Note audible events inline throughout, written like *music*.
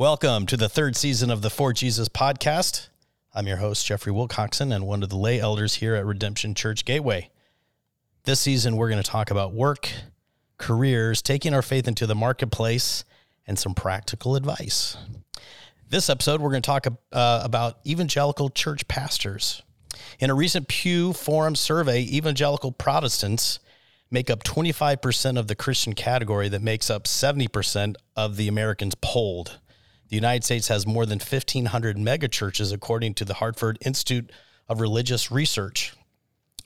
Welcome to the third season of the For Jesus podcast. I'm your host, Jeffrey Wilcoxon, and one of the lay elders here at Redemption Church Gateway. This season, we're going to talk about work, careers, taking our faith into the marketplace, and some practical advice. This episode, we're going to talk uh, about evangelical church pastors. In a recent Pew Forum survey, evangelical Protestants make up 25% of the Christian category that makes up 70% of the Americans polled. The United States has more than 1,500 megachurches, according to the Hartford Institute of Religious Research,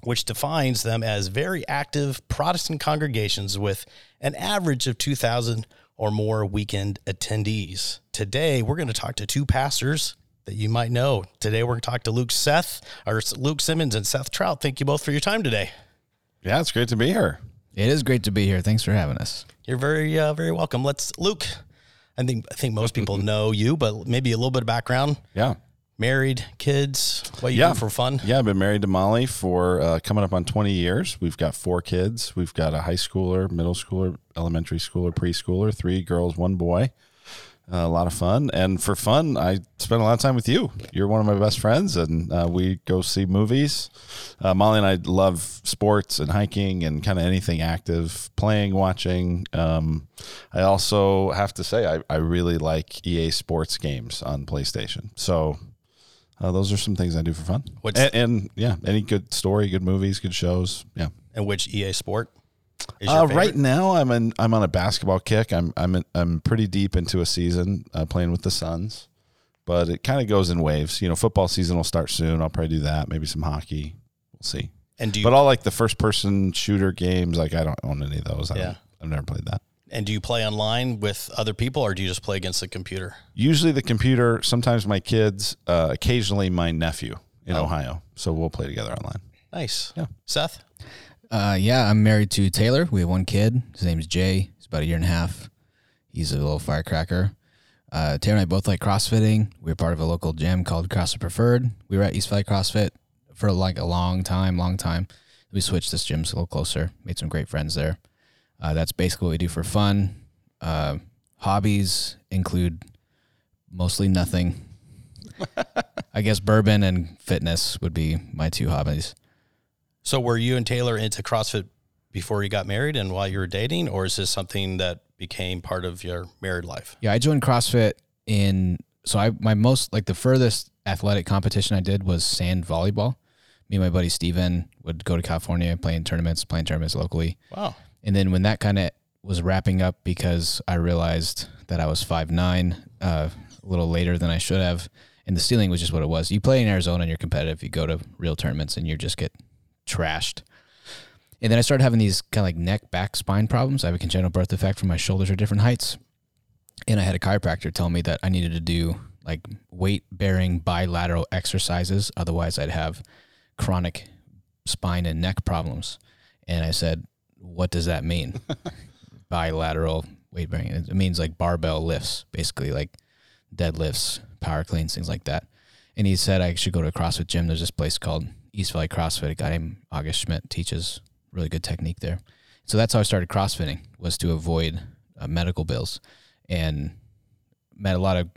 which defines them as very active Protestant congregations with an average of 2,000 or more weekend attendees. Today, we're going to talk to two pastors that you might know. Today, we're going to talk to Luke Seth, or Luke Simmons and Seth Trout. Thank you both for your time today. Yeah, it's great to be here. It is great to be here. Thanks for having us. You're very, uh, very welcome. Let's, Luke. I think I think most people know you, but maybe a little bit of background. Yeah. Married, kids, what you yeah. do for fun? Yeah, I've been married to Molly for uh, coming up on 20 years. We've got four kids. We've got a high schooler, middle schooler, elementary schooler, preschooler, three girls, one boy. A lot of fun. And for fun, I spend a lot of time with you. You're one of my best friends, and uh, we go see movies. Uh, Molly and I love sports and hiking and kind of anything active, playing, watching. Um, I also have to say, I, I really like EA Sports games on PlayStation. So uh, those are some things I do for fun. And, and yeah, any good story, good movies, good shows. Yeah. And which EA sport? Uh, right now, I'm in. I'm on a basketball kick. I'm I'm in, I'm pretty deep into a season uh, playing with the Suns, but it kind of goes in waves. You know, football season will start soon. I'll probably do that. Maybe some hockey. We'll see. And do you But all like the first person shooter games, like I don't own any of those. I yeah, I've never played that. and do you play online with other people, or do you just play against the computer? Usually the computer. Sometimes my kids. Uh, occasionally my nephew in Oh. Ohio. So we'll play together online. Nice. Yeah. Seth. Uh, yeah, I'm married to Taylor. We have one kid. His name's Jay. He's about a year and a half. He's a little firecracker. Uh, Taylor and I both like CrossFitting. We are part of a local gym called CrossFit Preferred. We were at East Valley CrossFit for like a long time, long time. We switched this gym's a little closer. Made some great friends there. Uh, that's basically what we do for fun. Uh, hobbies include mostly nothing. *laughs* I guess bourbon and fitness would be my two hobbies. So were you and Taylor into CrossFit before you got married and while you were dating, or is this something that became part of your married life? Yeah, I joined CrossFit in so I my most like the furthest athletic competition I did was sand volleyball. Me and my buddy Steven would go to California playing tournaments, playing tournaments locally. Wow. And then when that kind of was wrapping up because I realized that I was five nine, uh, a little later than I should have, and the ceiling was just what it was. You play in Arizona and you're competitive. You go to real tournaments and you just get trashed. And then I started having these kind of like neck, back, spine problems. I have a congenital birth defect from my shoulders are different heights. And I had a chiropractor tell me that I needed to do like weight bearing bilateral exercises. Otherwise, I'd have chronic spine and neck problems. And I said, What does that mean? *laughs* bilateral weight bearing. It means like barbell lifts, basically like deadlifts, power cleans, things like that. And he said I should go to a CrossFit gym. There's this place called East Valley CrossFit. A guy named August Schmidt teaches really good technique there. So that's how I started CrossFitting was to avoid uh, medical bills, and met a lot of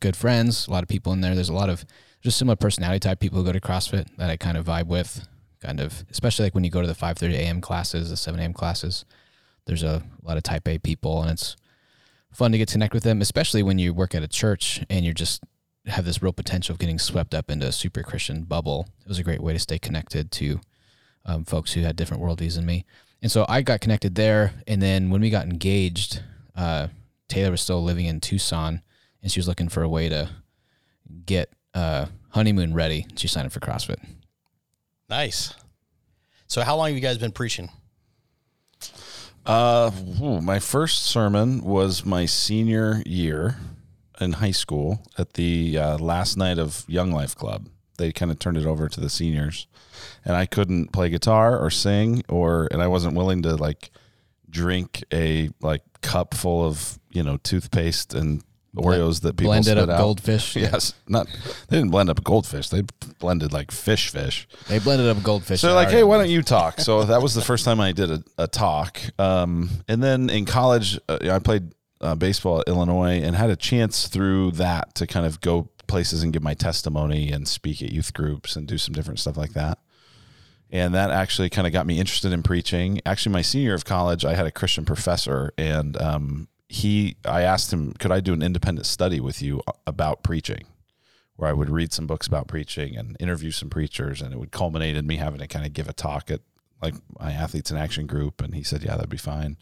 good friends, a lot of people in there. There's a lot of just similar personality type people who go to CrossFit that I kind of vibe with. Kind of, especially like when you go to the 5:30 a.m. classes, the 7 a.m. classes. There's a lot of Type A people, and it's fun to get to connect with them, especially when you work at a church and you're just have this real potential of getting swept up into a super Christian bubble. It was a great way to stay connected to um, folks who had different worldviews than me. And so I got connected there. And then when we got engaged, uh, Taylor was still living in Tucson and she was looking for a way to get uh, honeymoon ready. She signed up for CrossFit. Nice. So how long have you guys been preaching? Uh, ooh, my first sermon was my senior year in high school at the uh, last night of Young Life Club. They kind of turned it over to the seniors, and I couldn't play guitar or sing, or and I wasn't willing to like drink a like cup full of you know toothpaste and Oreos that people Blended up out. goldfish. *laughs* Yes, not they didn't blend up goldfish. They blended like fish fish. They blended up goldfish. So they're like, hey, why don't you talk? So that was the first time I did a, a talk. Um, and then in college, uh, I played uh, baseball at Illinois and had a chance through that to kind of go places and give my testimony and speak at youth groups and do some different stuff like that. And that actually kind of got me interested in preaching. Actually, my senior year of college, I had a Christian professor, and um, he, I asked him, could I do an independent study with you about preaching? Where I would read some books about preaching and interview some preachers, and it would culminate in me having to kind of give a talk at like my athletes in action group. And he said, "Yeah, that'd be fine."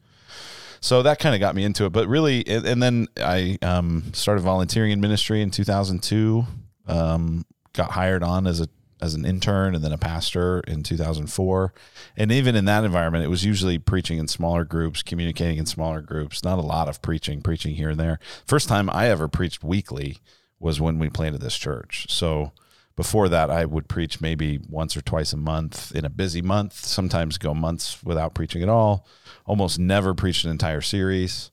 So that kind of got me into it. But really, and then I um, started volunteering in ministry in 2002. Um, got hired on as a as an intern and then a pastor in 2004. And even in that environment, it was usually preaching in smaller groups, communicating in smaller groups, not a lot of preaching, preaching here and there. First time I ever preached weekly was when we planted this church. So before that, I would preach maybe once or twice a month in a busy month, sometimes go months without preaching at all, almost never preached an entire series.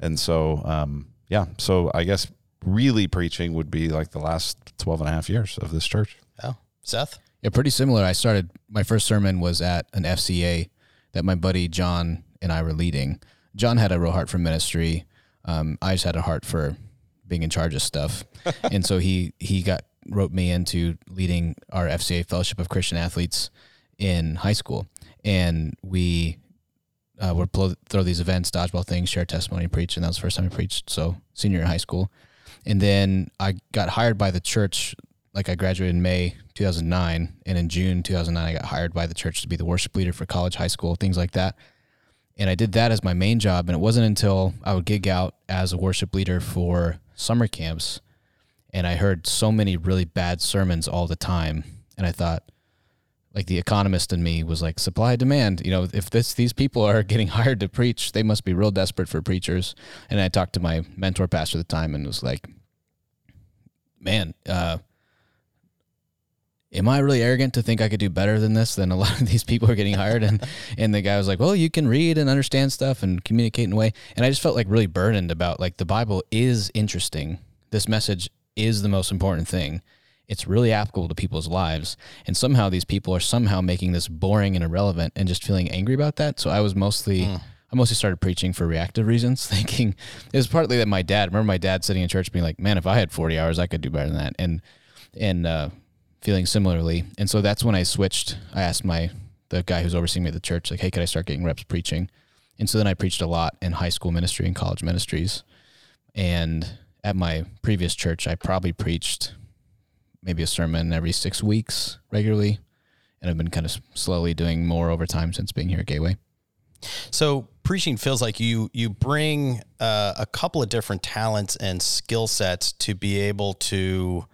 And so, um, yeah, so I guess really preaching would be like the last 12 and a half years of this church. Yeah. Seth? Yeah, pretty similar. I started my first sermon was at an FCA that my buddy John and I were leading. John had a real heart for ministry. Um, I just had a heart for being in charge of stuff, *laughs* and so he he got wrote me into leading our FCA Fellowship of Christian Athletes in high school, and we uh, would throw these events, dodgeball things, share testimony, preach, and that was the first time I preached. So senior in high school, and then I got hired by the church. Like I graduated in May 2009, and in June 2009, I got hired by the church to be the worship leader for college, high school, things like that. And I did that as my main job. And it wasn't until I would gig out as a worship leader for summer camps, and I heard so many really bad sermons all the time, and I thought, like the economist in me was like supply demand you know if this these people are *laughs* getting hired to preach they must be real desperate for preachers and i talked to my mentor pastor at the time and was like man uh, am I really arrogant to think I could do better than this than a *laughs* lot of these people are getting hired? And *laughs* and the guy was like, well, you can read and understand stuff and communicate in a way. And I just felt like really burdened about like the Bible is interesting. This message is the most important thing. It's really applicable to people's lives. And somehow these people are somehow making this boring and irrelevant and just feeling angry about that. So I was mostly mm. I mostly started preaching for reactive reasons, *laughs* thinking it was partly that my dad remember my dad sitting in church being like, Man, if I had forty hours I could do better than that. And and uh feeling similarly. And so that's when I switched. I asked my the guy who's overseeing me at the church, like, hey, could I start getting reps preaching? And so then I preached a lot in high school ministry and college ministries. And at my previous church, I probably preached maybe a sermon every six weeks regularly. And I've been kind of slowly doing more over time since being here at Gateway. So preaching feels like you you bring uh, a couple of different talents and skill sets to be able to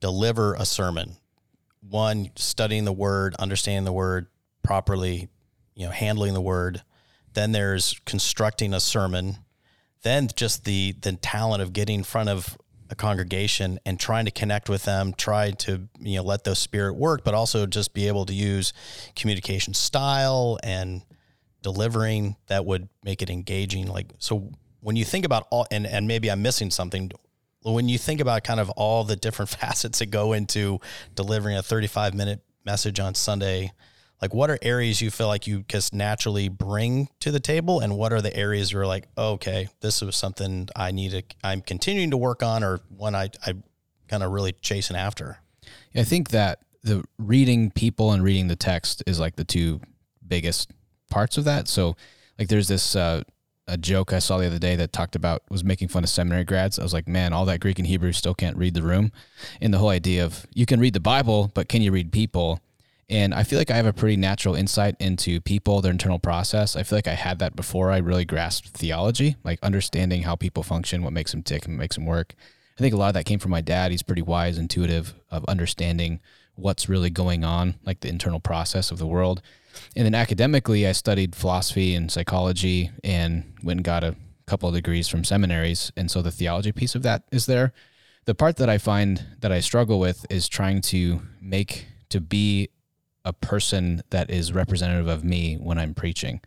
deliver a sermon. One, studying the word, understanding the word properly, you know, handling the word. Then there's constructing a sermon. Then just the the talent of getting in front of a congregation and trying to connect with them, try to you know let those spirit work, but also just be able to use communication style and delivering that would make it engaging. Like so, when you think about all, and and maybe I'm missing something when you think about kind of all the different *laughs* facets that go into delivering a 35 minute message on Sunday, like what are areas you feel like you just naturally bring to the table and what are the areas you're like, okay, this was something I need to, I'm continuing to work on or one I, I kind of really chasing after? I think that the reading people and reading the text is like the two biggest parts of that. So like there's this, uh, a joke I saw the other day that talked about was making fun of seminary grads. I was like, man, all that Greek and Hebrew still can't read the room. And the whole idea of you can read the Bible, but can you read people? And I feel like I have a pretty natural insight into people, their internal process. I feel like I had that before I really grasped theology, like understanding how people function, what makes them tick, and makes them work. I think a lot of that came from my dad. He's pretty wise, intuitive of understanding what's really going on, like the internal process of the world. And then academically, I studied philosophy and psychology and went and got a couple of degrees from seminaries. And so the theology piece of that is there. The part that I find that I struggle with is trying to make to be a person that is representative of me when I'm preaching.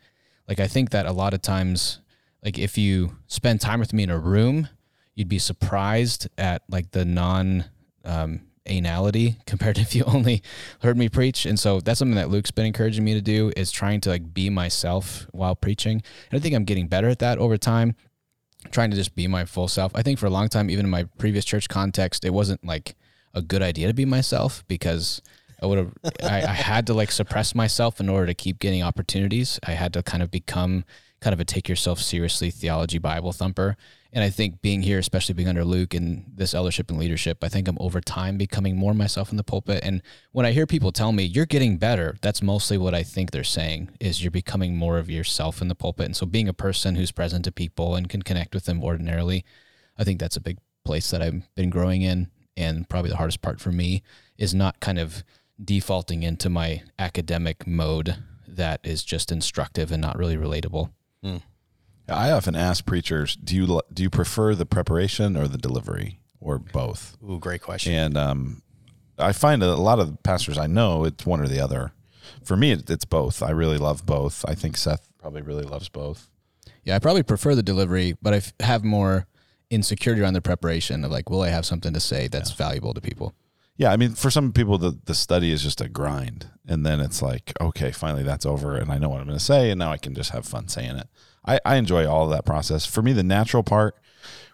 Like I think that a lot of times like if you spend time with me in a room, you'd be surprised at like the non um, anality *laughs* compared to if you only heard me preach. And so that's something that Luke's been encouraging me to do is trying to like be myself while preaching. And I think I'm getting better at that over time. trying to just be my full self. I think for a long time, even in my previous church context, it wasn't like a good idea to be myself because I would have I, I had to like suppress myself in order to keep getting opportunities. I had to kind of become kind of a take yourself seriously theology Bible thumper. And I think being here, especially being under Luke and this eldership and leadership, I think I'm over time becoming more myself in the pulpit. And when I hear people tell me you're getting better, that's mostly what I think they're saying is you're becoming more of yourself in the pulpit. And so being a person who's present to people and can connect with them ordinarily, I think that's a big place that I've been growing in. And probably the hardest part for me is not kind of defaulting into my academic mode that is just instructive and not really relatable. I often ask preachers, do you do you prefer the preparation or the delivery or both? Ooh, great question. And um, I find that a lot of the pastors I know, it's one or the other. For me, it, it's both. I really love both. I think Seth probably really loves both. Yeah, I probably prefer the delivery, but I f- have more insecurity around the preparation of like, will I have something to say that's valuable to people? Yeah, I mean, for some people, the, the study is just a grind. And then it's like, okay, finally that's over and I know what I'm going to say. And now I can just have fun saying it. I, I enjoy all of that process. For me, the natural part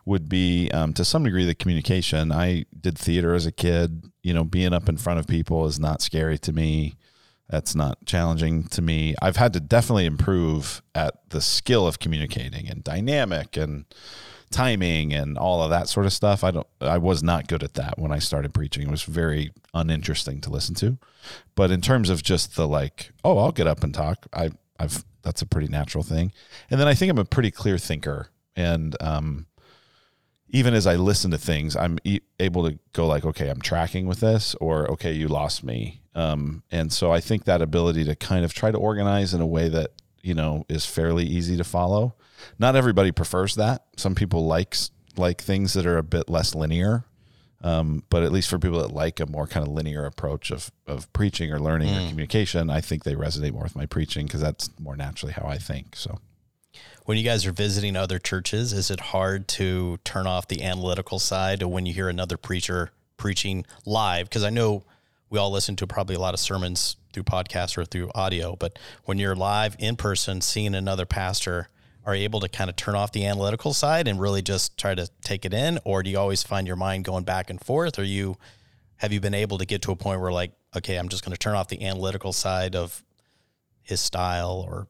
would be um, to some degree the communication. I did theater as a kid. You know, being up in front of people is not scary to me. That's not challenging to me. I've had to definitely improve at the skill of communicating and dynamic and timing and all of that sort of stuff. I don't I was not good at that when I started preaching. It was very uninteresting to listen to. But in terms of just the like, oh, I'll get up and talk. I I've that's a pretty natural thing. And then I think I'm a pretty clear thinker and um even as I listen to things, I'm able to go like, okay, I'm tracking with this, or okay, you lost me. Um, and so I think that ability to kind of try to organize in a way that you know is fairly easy to follow. Not everybody prefers that. Some people likes like things that are a bit less linear. Um, but at least for people that like a more kind of linear approach of of preaching or learning or communication, I think they resonate more with my preaching because that's more naturally how I think. So when you guys are visiting other churches, is it hard to turn off the analytical side when you hear another preacher preaching live? Because I know we all listen to probably a lot of sermons through podcasts or through audio, but when you're live in person, seeing another pastor, are you able to kind of turn off the analytical side and really just try to take it in, or do you always find your mind going back and forth? Or you have you been able to get to a point where like, okay, I'm just going to turn off the analytical side of his style or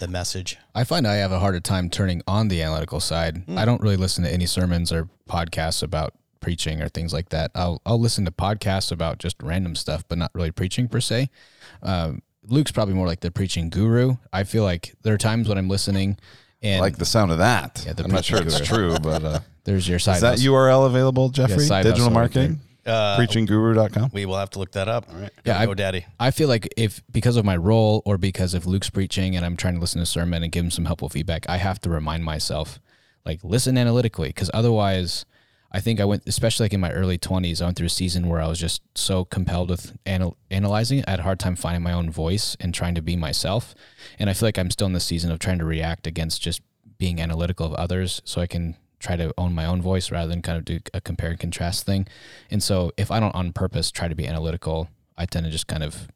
the message? I find I have a harder time turning on the analytical side. Hmm. I don't really listen to any sermons or podcasts about preaching or things like that. I'll I'll listen to podcasts about just random stuff, but not really preaching per se. Um, Luke's probably more like the preaching guru. I feel like there are times when I'm listening and I like the sound of that. Yeah, the I'm not sure preaching it's true, but uh, *laughs* there's your side. is that hustle. URL available, Jeffrey? side Digital hustle right marketing, Uh, preachingguru.com. we will have to look that up. All right. Yeah, I- go, Daddy. I feel like if because of my role or because of Luke's preaching and I'm trying to listen to a sermon and give him some helpful feedback, I have to remind myself, like, listen analytically, because otherwise, I think I went, especially like in my early 20s, I went through a season where I was just so compelled with anal- analyzing. I had a hard time finding my own voice and trying to be myself. And I feel like I'm still in the season of trying to react against just being analytical of others so I can try to own my own voice rather than kind of do a compare and contrast thing. And so if I don't on purpose try to be analytical, I tend to just kind of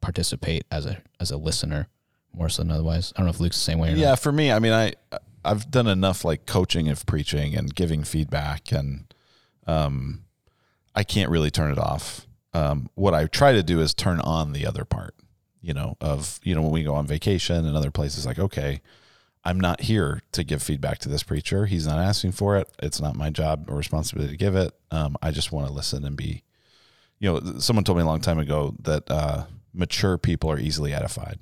participate as a as a listener more so than otherwise. I don't know if Luke's the same way or Yeah, not. for me, I mean, I I've done enough like coaching of preaching and giving feedback, and um, I can't really turn it off. Um, what I try to do is turn on the other part. You know, of you know when we go on vacation and other places, like okay, I'm not here to give feedback to this preacher. He's not asking for it. It's not my job or responsibility to give it. Um, I just want to listen and be. You know, someone told me a long time ago that uh, mature people are easily edified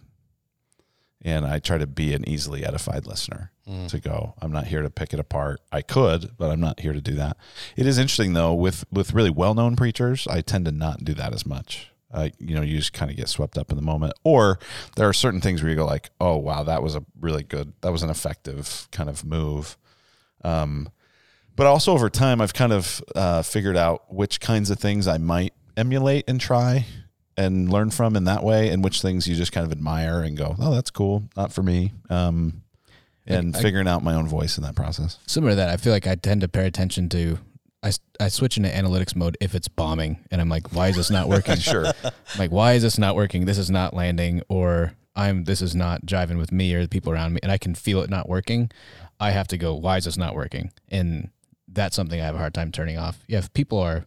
and I try to be an easily edified listener to go. I'm not here to pick it apart. I could, but I'm not here to do that. It is interesting though with with really well known preachers, I tend to not do that as much. Uh, you know, you just kind of get swept up in the moment, or there are certain things where you go like, "Oh wow, that was a really good, that was an effective kind of move." Um, but also over time, I've kind of uh, figured out which kinds of things I might emulate and try and learn from in that way, and which things you just kind of admire and go, "Oh, that's cool, not for me." Um, and I- figuring out my own voice in that process. Similar to that, I feel like I tend to pay attention to. I, I switch into analytics mode if it's bombing, and I'm like, why is this not *laughs* working? Sure. I'm like, why is this not working? This is not landing. Or I'm this is not jiving with me or the people around me, and I can feel it not working, I have to go, why is this not working? And that's something I have a hard time turning off. Yeah, if people are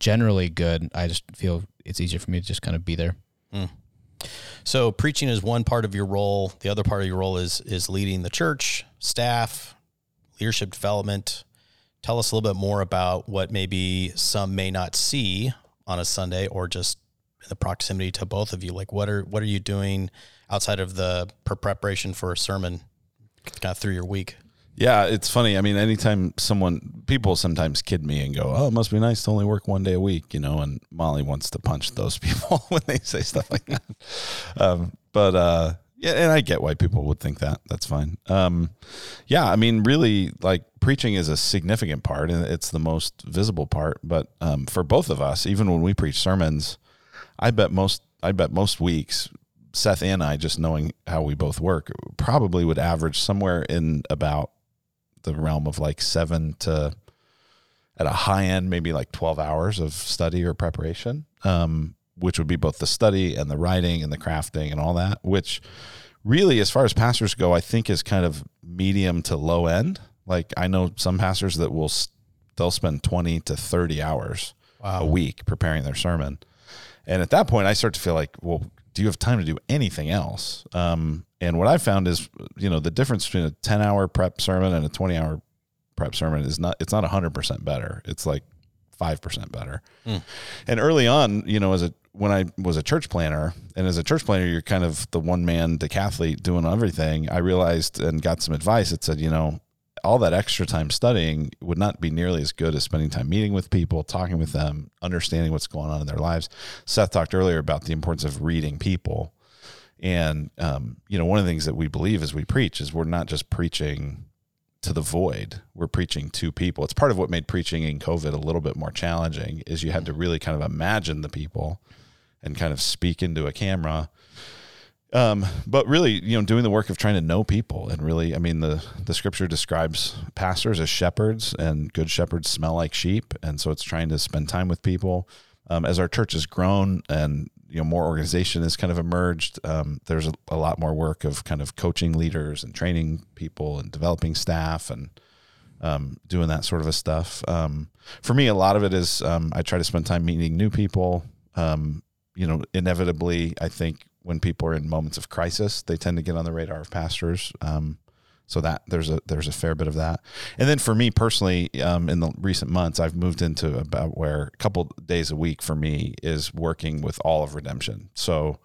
generally good, I just feel it's easier for me to just kind of be there. Hmm. So preaching is one part of your role. The other part of your role is is leading the church, staff, leadership development. Tell us a little bit more about what maybe some may not see on a Sunday or just in the proximity to both of you. Like what are what are you doing outside of the preparation for a sermon kind of through your week? Yeah, it's funny. I mean, anytime someone, people sometimes kid me and go, "Oh, it must be nice to only work one day a week," you know. And Molly wants to punch those *laughs* people *laughs* when they say stuff like that. Um, but uh, yeah, and I get why people would think that. That's fine. Um, yeah, I mean, really, like preaching is a significant part, and it's the most visible part. But um, for both of us, even when we preach sermons, I bet most, I bet most weeks, Seth and I, just knowing how we both work, probably would average somewhere in about the realm of like seven to at a high end, maybe like 12 hours of study or preparation, um, which would be both the study and the writing and the crafting and all that, which really, as far as pastors go, I think is kind of medium to low end. Like I know some pastors that will, they'll spend 20 to 30 hours a week preparing their sermon. And at that point, I start to feel like, well, do you have time to do anything else? Um, and what I found is, you know, the difference between a 10 hour prep sermon and a 20 hour prep sermon is not, it's not 100% better. It's like 5% better. Hmm. And early on, you know, as a, when I was a church planter and as a church planter, you're kind of the one man decathlete doing everything. I realized and got some advice that said, you know, all that extra time studying would not be nearly as good as spending time meeting with people, talking with them, understanding what's going on in their lives. Seth talked earlier about the importance of reading people. And, um, you know, one of the things that we believe as we preach is we're not just preaching to the void. We're preaching to people. It's part of what made preaching in COVID a little bit more challenging is you had to really kind of imagine the people and kind of speak into a camera. Um, but really, you know, doing the work of trying to know people and really, I mean, the, the scripture describes pastors as shepherds and good shepherds smell like sheep. And so it's trying to spend time with people. Um, as our church has grown and, you know, more organization has kind of emerged, um, there's a, a lot more work of kind of coaching leaders and training people and developing staff and, um, doing that sort of a stuff. Um, for me, a lot of it is um, I try to spend time meeting new people. Um, you know, inevitably, I think when people are in moments of crisis, they tend to get on the radar of pastors. Um, so that there's a there's a fair bit of that. And then for me personally, um, in the recent months, I've moved into about where a couple days a week for me is working with all of Redemption. So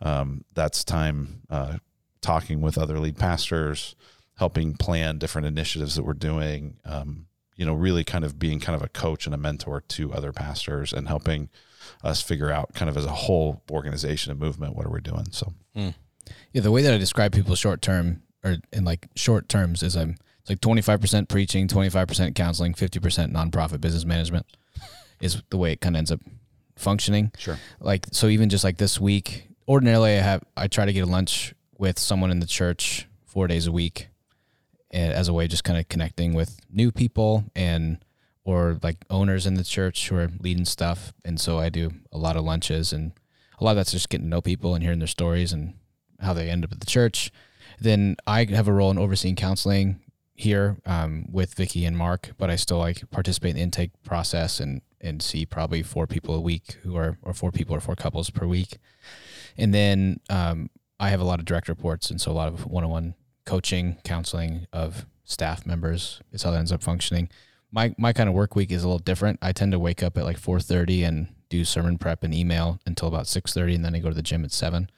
um, that's time uh, talking with other lead pastors, helping plan different initiatives that we're doing. Um, you know, really kind of being kind of a coach and a mentor to other pastors and helping us figure out kind of as a whole organization and movement what are we doing. So Yeah, the way that I describe people short term or in like short terms is I'm it's like 25% preaching, 25% counseling, 50% nonprofit business management *laughs* is the way it kind of ends up functioning. Sure. Like so even just like this week, ordinarily I have I try to get a lunch with someone in the church 4 days a week eh, as a way just kind of connecting with new people and or like owners in the church who are leading stuff. And so I do a lot of lunches and a lot of that's just getting to know people and hearing their stories and how they end up at the church. Then I have a role in overseeing counseling here um, with Vicky and Mark, but I still like participate in the intake process and and see probably four people a week who are or four people or four couples per week. And then um, I have a lot of direct reports, and so a lot of one-on-one coaching, counseling of staff members is how that ends up functioning. My my kind of work week is a little different. I tend to wake up at like four thirty and do sermon prep and email until about six thirty, and then I go to the gym at seven,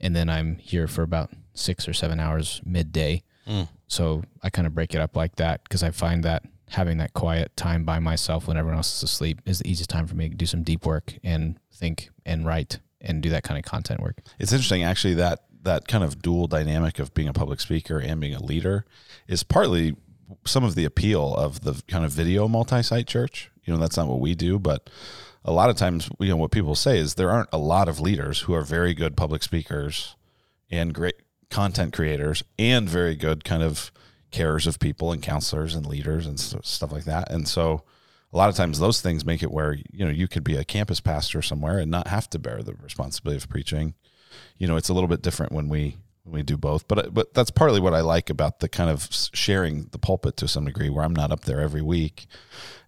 and then I'm here for about six or seven hours midday. Mm. So I kind of break it up like that because I find that having that quiet time by myself when everyone else is asleep is the easiest time for me to do some deep work and think and write and do that kind of content work. It's interesting, actually, that that kind of dual dynamic of being a public speaker and being a leader is partly some of the appeal of the kind of video multi-site church. You know, that's not what we do, but a lot of times, you know, what people say is there aren't a lot of leaders who are very good public speakers and great content creators and very good kind of carers of people and counselors and leaders and st- stuff like that. And so a lot of times those things make it where, you know, you could be a campus pastor somewhere and not have to bear the responsibility of preaching you know, it's a little bit different when we when we do both. But but that's partly what I like about the kind of sharing the pulpit to some degree, where I'm not up there every week,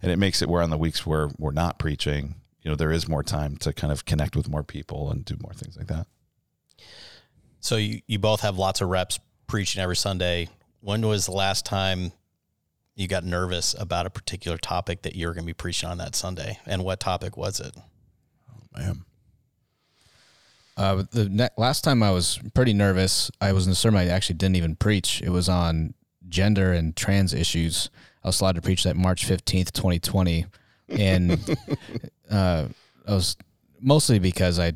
and it makes it where on the weeks where we're not preaching, you know, there is more time to kind of connect with more people and do more things like that. So you, you both have lots of reps preaching every Sunday. When was the last time you got nervous about a particular topic that you're going to be preaching on that Sunday? And what topic was it? Oh, man. Uh, the ne- last time I was pretty nervous, I was in a sermon I actually didn't even preach. It was on gender and trans issues. I was allowed to preach that March 15th, 2020. And *laughs* uh, I was mostly because I,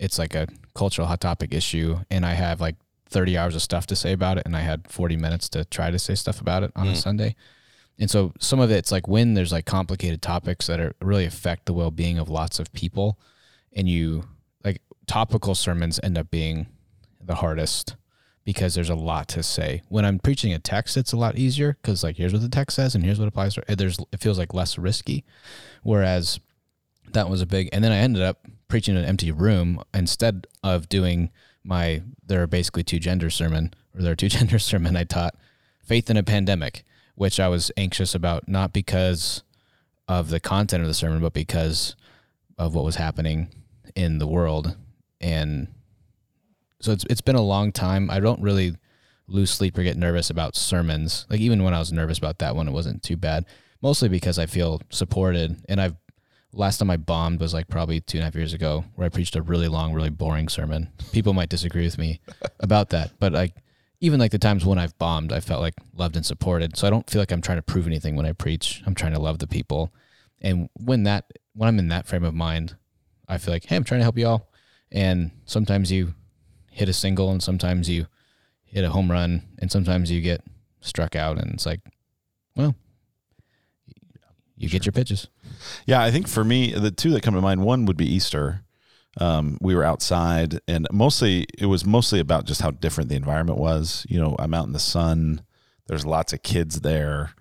it's like a cultural hot topic issue, and I have like 30 hours of stuff to say about it, and I had 40 minutes to try to say stuff about it on a Mm. Sunday. And so some of it's like when there's like complicated topics that are really affect the well being of lots of people, and you like topical sermons end up being the hardest because there's a lot to say. When I'm preaching a text, it's a lot easier because like here's what the text says and here's what applies. To, there's it feels like less risky, whereas that was a big. And then I ended up preaching in an empty room instead of doing my there are basically two gender sermon or there are two *laughs* gender sermon. I taught faith in a pandemic, which I was anxious about not because of the content of the sermon, but because of what was happening in the world and so it's it's been a long time. I don't really lose sleep or get nervous about sermons. Like even when I was nervous about that one, it wasn't too bad. Mostly because I feel supported. And I've last time I bombed was like probably two and a half years ago, where I preached a really long, really boring sermon. People might disagree with me *laughs* about that, but like even like the times when I've bombed, I felt like loved and supported. So I don't feel like I'm trying to prove anything when I preach. I'm trying to love the people. And when that when I'm in that frame of mind, I feel like, hey, I'm trying to help you all. And sometimes you hit a single and sometimes you hit a home run and sometimes you get struck out and it's like, well, you get your pitches. Yeah, I think for me, the two that come to mind, one would be Easter. Um, we were outside, and mostly it was mostly about just how different the environment was. You know, I'm out in the sun. There's lots of kids there.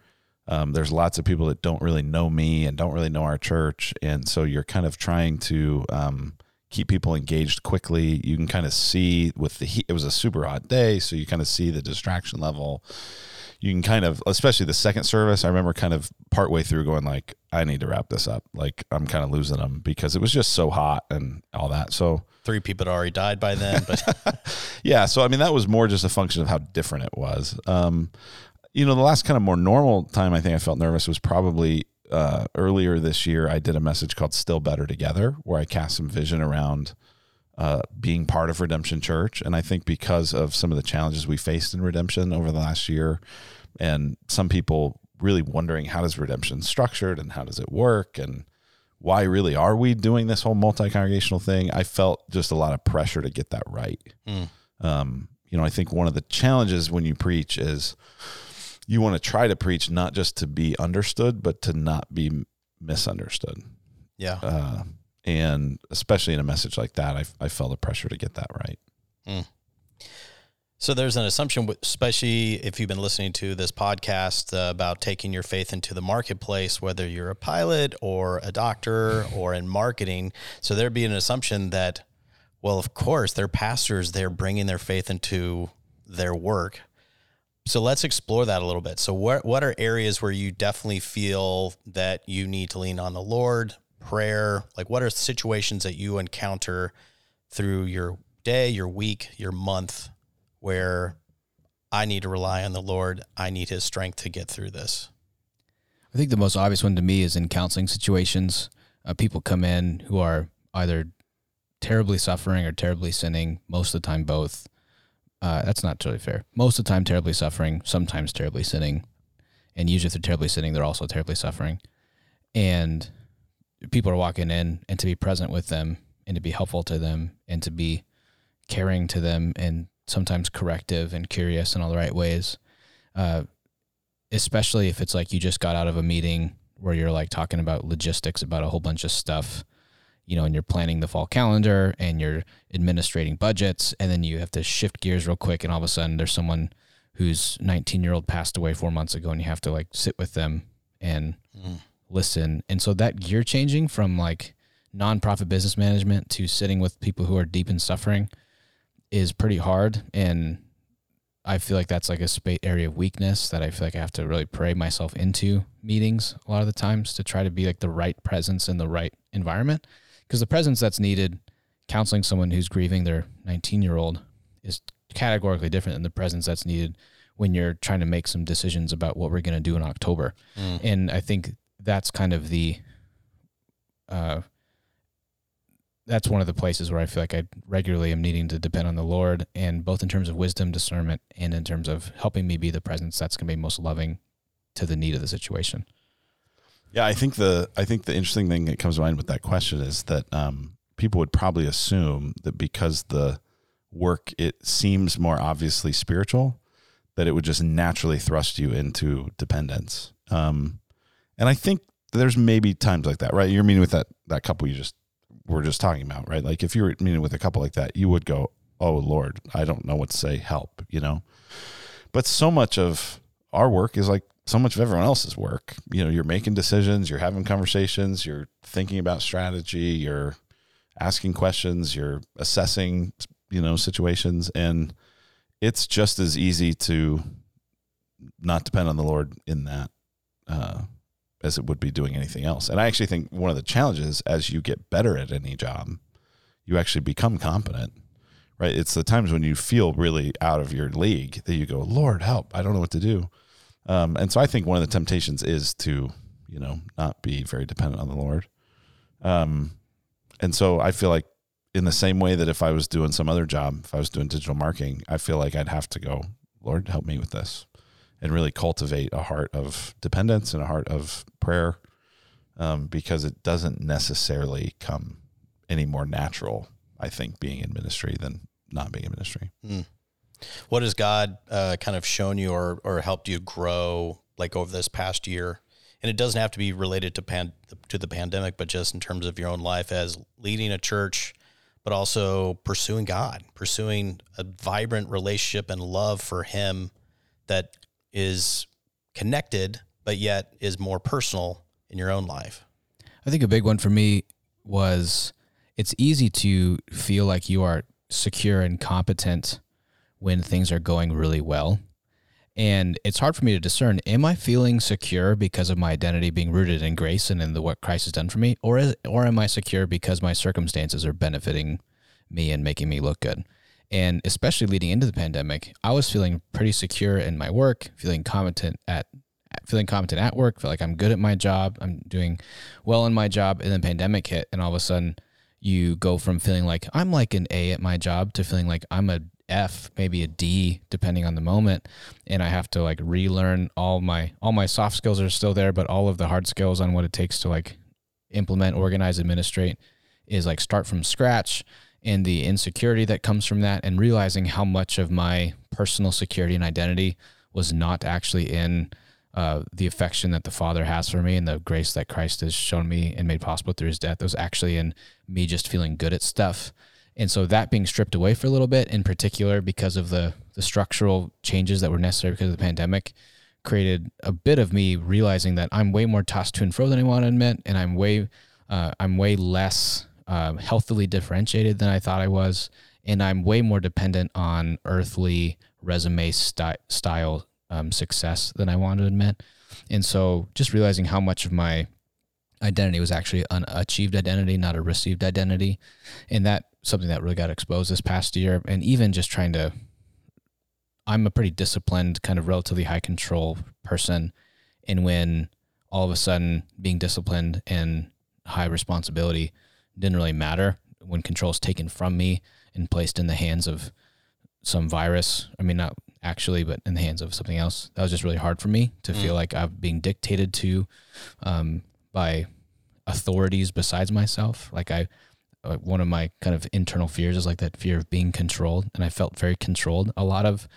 Um, there's lots of people that don't really know me and don't really know our church, and so you're kind of trying to um, keep people engaged quickly. You can kind of see with the heat. It was a super hot day, so you kind of see the distraction level you can kind of especially the second service i remember kind of partway through going like i need to wrap this up. Like i'm kind of losing them because it was just so hot and all that. So Three people had already died by then, but *laughs* yeah so i mean that was more just a function of how different it was. Um you know the last kind of more normal time i think i felt nervous was probably uh, earlier this year i did a message called still better together where i cast some vision around uh, being part of Redemption Church. And I think because of some of the challenges we faced in Redemption over the last year, and some people really wondering how does Redemption structured and how does it work and why really are we doing this whole multi congregational thing? I felt just a lot of pressure to get that right. Mm. Um, you know, I think one of the challenges when you preach is you want to try to preach not just to be understood, but to not be misunderstood yeah. uh, and especially in a message like that, I, I felt the pressure to get that right. So there's an assumption, especially if you've been listening to this podcast uh, about taking your faith into the marketplace, whether you're a pilot or a doctor *laughs* or in marketing. So there'd be an assumption that, well, of course, they're pastors, they're bringing their faith into their work. So let's explore that a little bit. So what what are areas where you definitely feel that you need to lean on the Lord, prayer? Like what are situations that you encounter through your day, your week, your month where I need to rely on the Lord. I need his strength to get through this. I think the most obvious one to me is in counseling situations. Uh, people come in who are either terribly suffering or terribly sinning, most of the time, both. Uh, that's not totally fair. Most of the time, terribly suffering, sometimes terribly sinning. And usually, if they're terribly sinning, they're also terribly suffering. And people are walking in, and to be present with them and to be helpful to them and to be caring to them and sometimes corrective and curious in all the right ways. Uh, especially if it's like you just got out of a meeting where you're like talking about logistics about a whole bunch of stuff, you know, and you're planning the fall calendar and you're administrating budgets, and then you have to shift gears real quick, and all of a sudden there's someone whose 19 year old passed away four months ago, and you have to like sit with them and Mm. Listen. And so that gear changing from like nonprofit business management to sitting with people who are deep in suffering is pretty hard and I feel like that's like a spa- area of weakness that I feel like I have to really pray myself into meetings a lot of the times to try to be like the right presence in the right environment because the presence that's needed counseling someone who's grieving their 19 year old is categorically different than the presence that's needed when you're trying to make some decisions about what we're going to do in October. Mm. And I think that's kind of the uh that's one of the places where I feel like I regularly am needing to depend on the Lord and both in terms of wisdom, discernment, and in terms of helping me be the presence that's going to be most loving to the need of the situation. Yeah, I think the I think the interesting thing that comes to mind with that question is that um, people would probably assume that because the work it seems more obviously spiritual, that it would just naturally thrust you into dependence. Um, and I think there's maybe times like that, right? You're meeting with that that couple you just were just talking about, right? Like if you were meeting with a couple like that, you would go, "Oh Lord, I don't know what to say. Help," you know. But so much of our work is like so much of everyone else's work. You know, you're making decisions, you're having conversations, you're thinking about strategy, you're asking questions, you're assessing, you know, situations, and it's just as easy to not depend on the Lord in that uh, as it would be doing anything else. And I actually think one of the challenges as you get better at any job, you actually become competent. Right? It's the times when you feel really out of your league that you go, Lord, help! I don't know what to do. Um, and so I think one of the temptations is to, you know, not be very dependent on the Lord. Um, and so I feel like in the same way that if I was doing some other job, if I was doing digital marketing, I feel like I'd have to go, Lord, help me with this and really cultivate a heart of dependence and a heart of prayer um, because it doesn't necessarily come any more natural, I think, being in ministry than not being in ministry. Mm. What has God uh, kind of shown you or, or helped you grow like over this past year? And it doesn't have to be related to pan, to the pandemic, but just in terms of your own life as leading a church, but also pursuing God, pursuing a vibrant relationship and love for Him that is connected, but yet is more personal in your own life. I think a big one for me was it's easy to feel like you are secure and competent when things are going really well. And it's hard for me to discern am I feeling secure because of my identity being rooted in grace and in the what Christ has done for me or is, or am I secure because my circumstances are benefiting me and making me look good? And especially leading into the pandemic, I was feeling pretty secure in my work, feeling competent at feeling competent at work, feel like I'm good at my job, I'm doing well in my job, and then pandemic hit and all of a sudden you go from feeling like I'm like an A at my job to feeling like I'm a F, maybe a D, depending on the moment. And I have to like relearn all my all my soft skills are still there, but all of the hard skills on what it takes to like implement, organize, administrate is like start from scratch and the insecurity that comes from that and realizing how much of my personal security and identity was not actually in uh, the affection that the Father has for me and the grace that Christ has shown me and made possible through his death. Was actually in me just feeling good at stuff and so that being stripped away for a little bit, in particular because of the the structural changes that were necessary because of the pandemic, created a bit of me realizing that I'm way more tossed to and fro than I want to admit, and I'm way uh, I'm way less uh, healthily differentiated than I thought I was, and I'm way more dependent on earthly resume sty- style um, success than I want to admit. And so, just realizing how much of my identity was actually an achieved identity, not a received identity, and that something that really got exposed this past year. And even just trying to, I'm a pretty disciplined, kind of relatively high control person. And when all of a sudden being disciplined and high responsibility didn't really matter, when control is taken from me and placed in the hands of some virus, I mean, not actually, but in the hands of something else, that was just really hard for me to mm. feel like I'm being dictated to um, by authorities besides myself. Like I, uh, one of my kind of internal fears is like that fear of being controlled, and I felt very controlled a lot of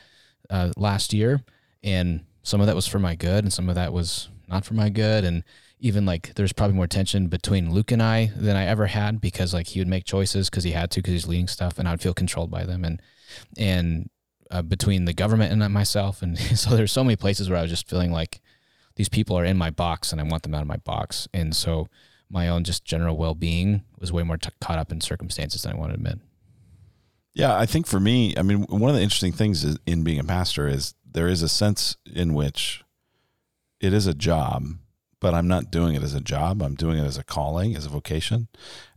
uh, last year, and some of that was for my good, and some of that was not for my good, and even like there's probably more tension between Luke and I than I ever had because like he would make choices because he had to because he's leading stuff, and I'd feel controlled by them, and and uh, between the government and myself, and *laughs* so there's so many places where I was just feeling like these people are in my box, and I want them out of my box, and so my own just general well being was way more t- caught up in circumstances than I want to admit. Yeah, I think for me, I mean, one of the interesting things is, in being a pastor is there is a sense in which it is a job, but I'm not doing it as a job. I'm doing it as a calling, as a vocation.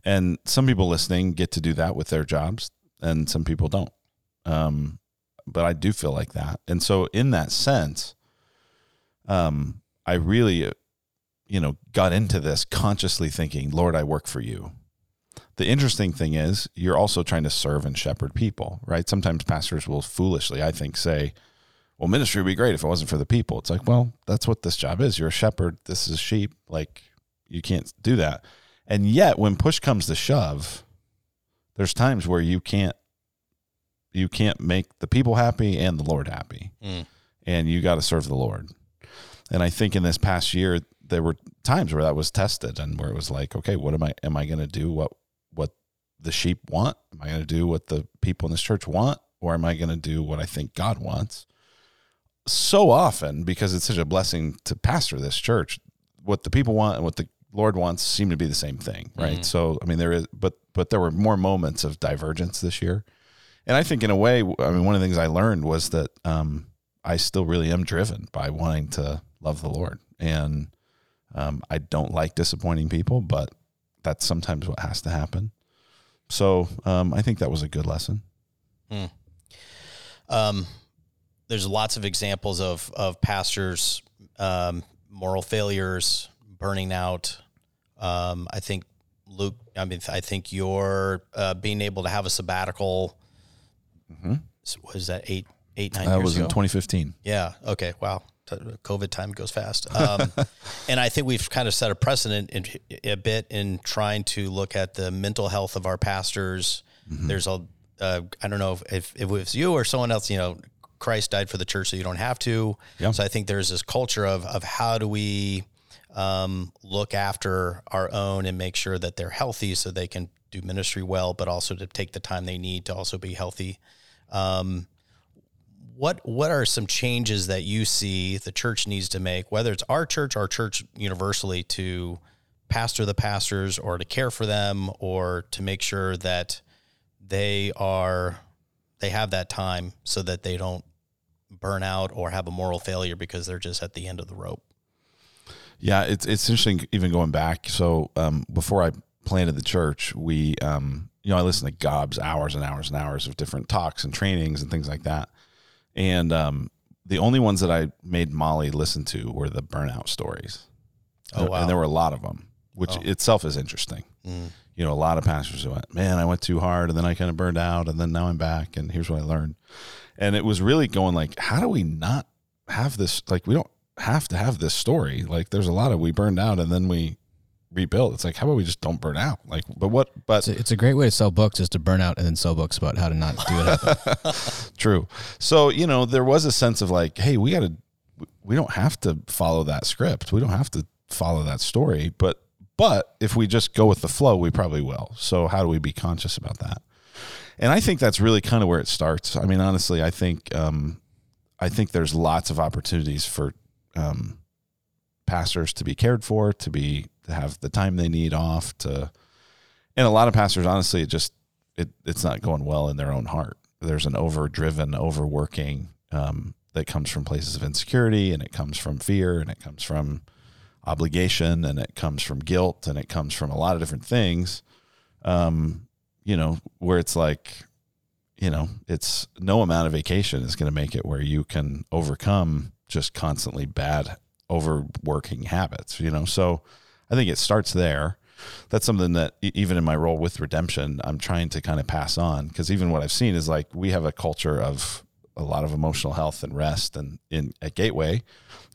And some people listening get to do that with their jobs, and some people don't. Um, but I do feel like that. And so, in that sense, um, I really, you know, got into this consciously thinking, Lord, I work for you. The interesting thing is, you're also trying to serve and shepherd people, right? Sometimes pastors will foolishly, I think, say, well, ministry would be great if it wasn't for the people. It's like, well, that's what this job is. You're a shepherd. This is sheep. Like, you can't do that. And yet, when push comes to shove, there's times where you can't you can't make the people happy and the Lord happy. Mm. And you got to serve the Lord. And I think in this past year there were times where that was tested and where it was like, okay, what am I am I going to do what what the sheep want? Am I going to do what the people in this church want or am I going to do what I think God wants? So often because it's such a blessing to pastor this church, what the people want and what the Lord wants seem to be the same thing, right? Mhm. So I mean there is but but there were more moments of divergence this year. And I think in a way, I mean, one of the things I learned was that um, I still really am driven by wanting to love the Lord. And um, I don't like disappointing people, but that's sometimes what has to happen. So um, I think that was a good lesson. Um, there's lots of examples of of pastors, um, moral failures, burning out. Um, I think Luke. I mean, I think your uh, being able to have a sabbatical. What is that? Eight, eight, nine That years was ago. in 2015. Yeah. Okay. Wow. COVID time goes fast. Um, *laughs* and I think we've kind of set a precedent in, a bit in trying to look at the mental health of our pastors. There's a, uh, I don't know if, if, if it was you or someone else, you know, Christ died for the church so you don't have to. Yeah. So I think there's this culture of, of how do we um, look after our own and make sure that they're healthy so they can do ministry well, but also to take the time they need to also be healthy. Um, what what are some changes that you see the church needs to make, whether it's our church or church universally, to pastor the pastors or to care for them or to make sure that they are they have that time so that they don't burn out or have a moral failure because they're just at the end of the rope. Yeah, it's it's interesting even going back. So um, before I planted the church, we um, you know I listened to gobs hours and hours and hours of different talks and trainings and things like that. And um, the only ones that I made Molly listen to were the burnout stories. Oh, wow. And there were a lot of them, which Oh. itself is interesting. Mm. You know, a lot of pastors who went, man, I went too hard and then I kind of burned out and then now I'm back and here's what I learned. And it was really going like, how do we not have this? Like, we don't have to have this story. Like, there's a lot of we burned out and then we rebuilt. It's like, how about we just don't burn out? Like, but what, but It's a, it's a great way to sell books is to burn out and then sell books about how to not do it. *laughs* True. So, you know, there was a sense of like, hey, we got to, we don't have to follow that script. We don't have to follow that story. But, but if we just go with the flow, we probably will. So, how do we be conscious about that? And I think that's really kind of where it starts. I mean, honestly, I think, um, I think there's lots of opportunities for um, pastors to be cared for, to be to have the time they need off, to, and a lot of pastors, honestly, it just it it's not going well in their own heart. There's an overdriven, overworking um, that comes from places of insecurity, and it comes from fear, and it comes from obligation, and it comes from guilt, and it comes from a lot of different things. Um, you know, where it's like, you know, it's no amount of vacation is going to make it where you can overcome just constantly bad overworking habits. You know, so I think it starts there that's something that even in my role with redemption i'm trying to kind of pass on because even what i've seen is like we have a culture of a lot of emotional health and rest and in at gateway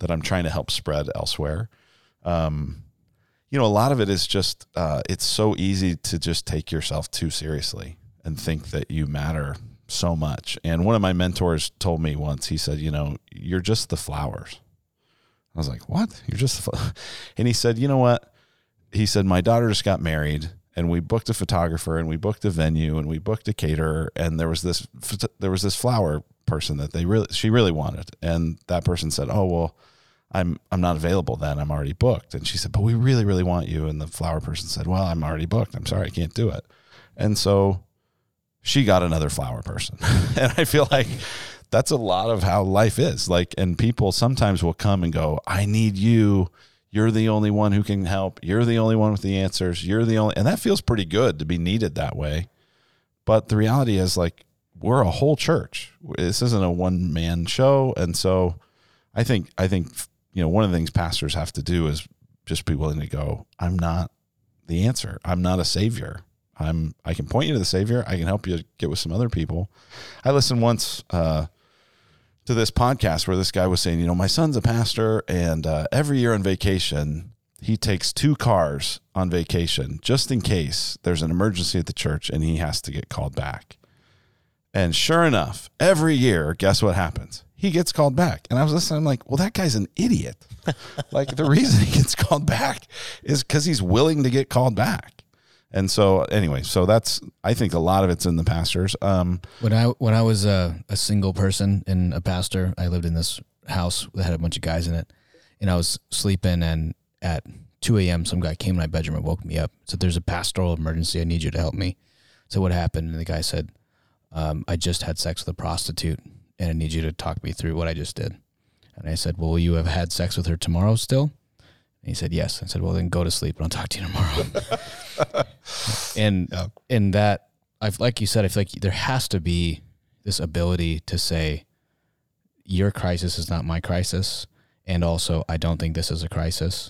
that i'm trying to help spread elsewhere um, you know a lot of it is just uh, it's so easy to just take yourself too seriously and think that you matter so much. And one of my mentors told me once he said you know you're just the flowers. I was like what? You're just *laughs* and he said you know what? He said my daughter just got married and we booked a photographer and we booked a venue and we booked a caterer and there was this there was this flower person that they really she really wanted. And that person said oh well i'm i'm not available then i'm already booked and she said but we really really want you and the flower person said well i'm already booked i'm sorry i can't do it and so she got another flower person. *laughs* and I feel like that's a lot of how life is. Like, and people sometimes will come and go, I need you. You're the only one who can help. You're the only one with the answers. You're the only, and that feels pretty good to be needed that way. But the reality is, like, we're a whole church. This isn't a one man show. And so I think, I think, you know, one of the things pastors have to do is just be willing to go, I'm not the answer. I'm not a savior. I'm I can point you to the Savior. I can help you get with some other people. I listened once uh, to this podcast where this guy was saying, you know, my son's a pastor, and uh, every year on vacation he takes two cars on vacation just in case there's an emergency at the church and he has to get called back. And sure enough, every year, guess what happens? He gets called back. And I was listening, I'm like, well, that guy's an idiot. like the reason he gets called back is because he's willing to get called back. And so anyway, so that's I think a lot of it's in the pastors. Um, when I when I was a, a single person and a pastor, I lived in this house that had a bunch of guys in it, and I was sleeping. And at 2 a.m., some guy came in my bedroom and woke me up. Said, "There's a pastoral emergency. I need you to help me." So what happened? And the guy said, um, "I just had sex with a prostitute, and I need you to talk me through what I just did." And I said, "Well, will you have had sex with her tomorrow still?" And he said, "Yes." I said, "Well, then go to sleep, and I'll talk to you tomorrow." *laughs* and Yeah. and that I've like you said, I feel like there has to be this ability to say, "Your crisis is not my crisis," and also, "I don't think this is a crisis."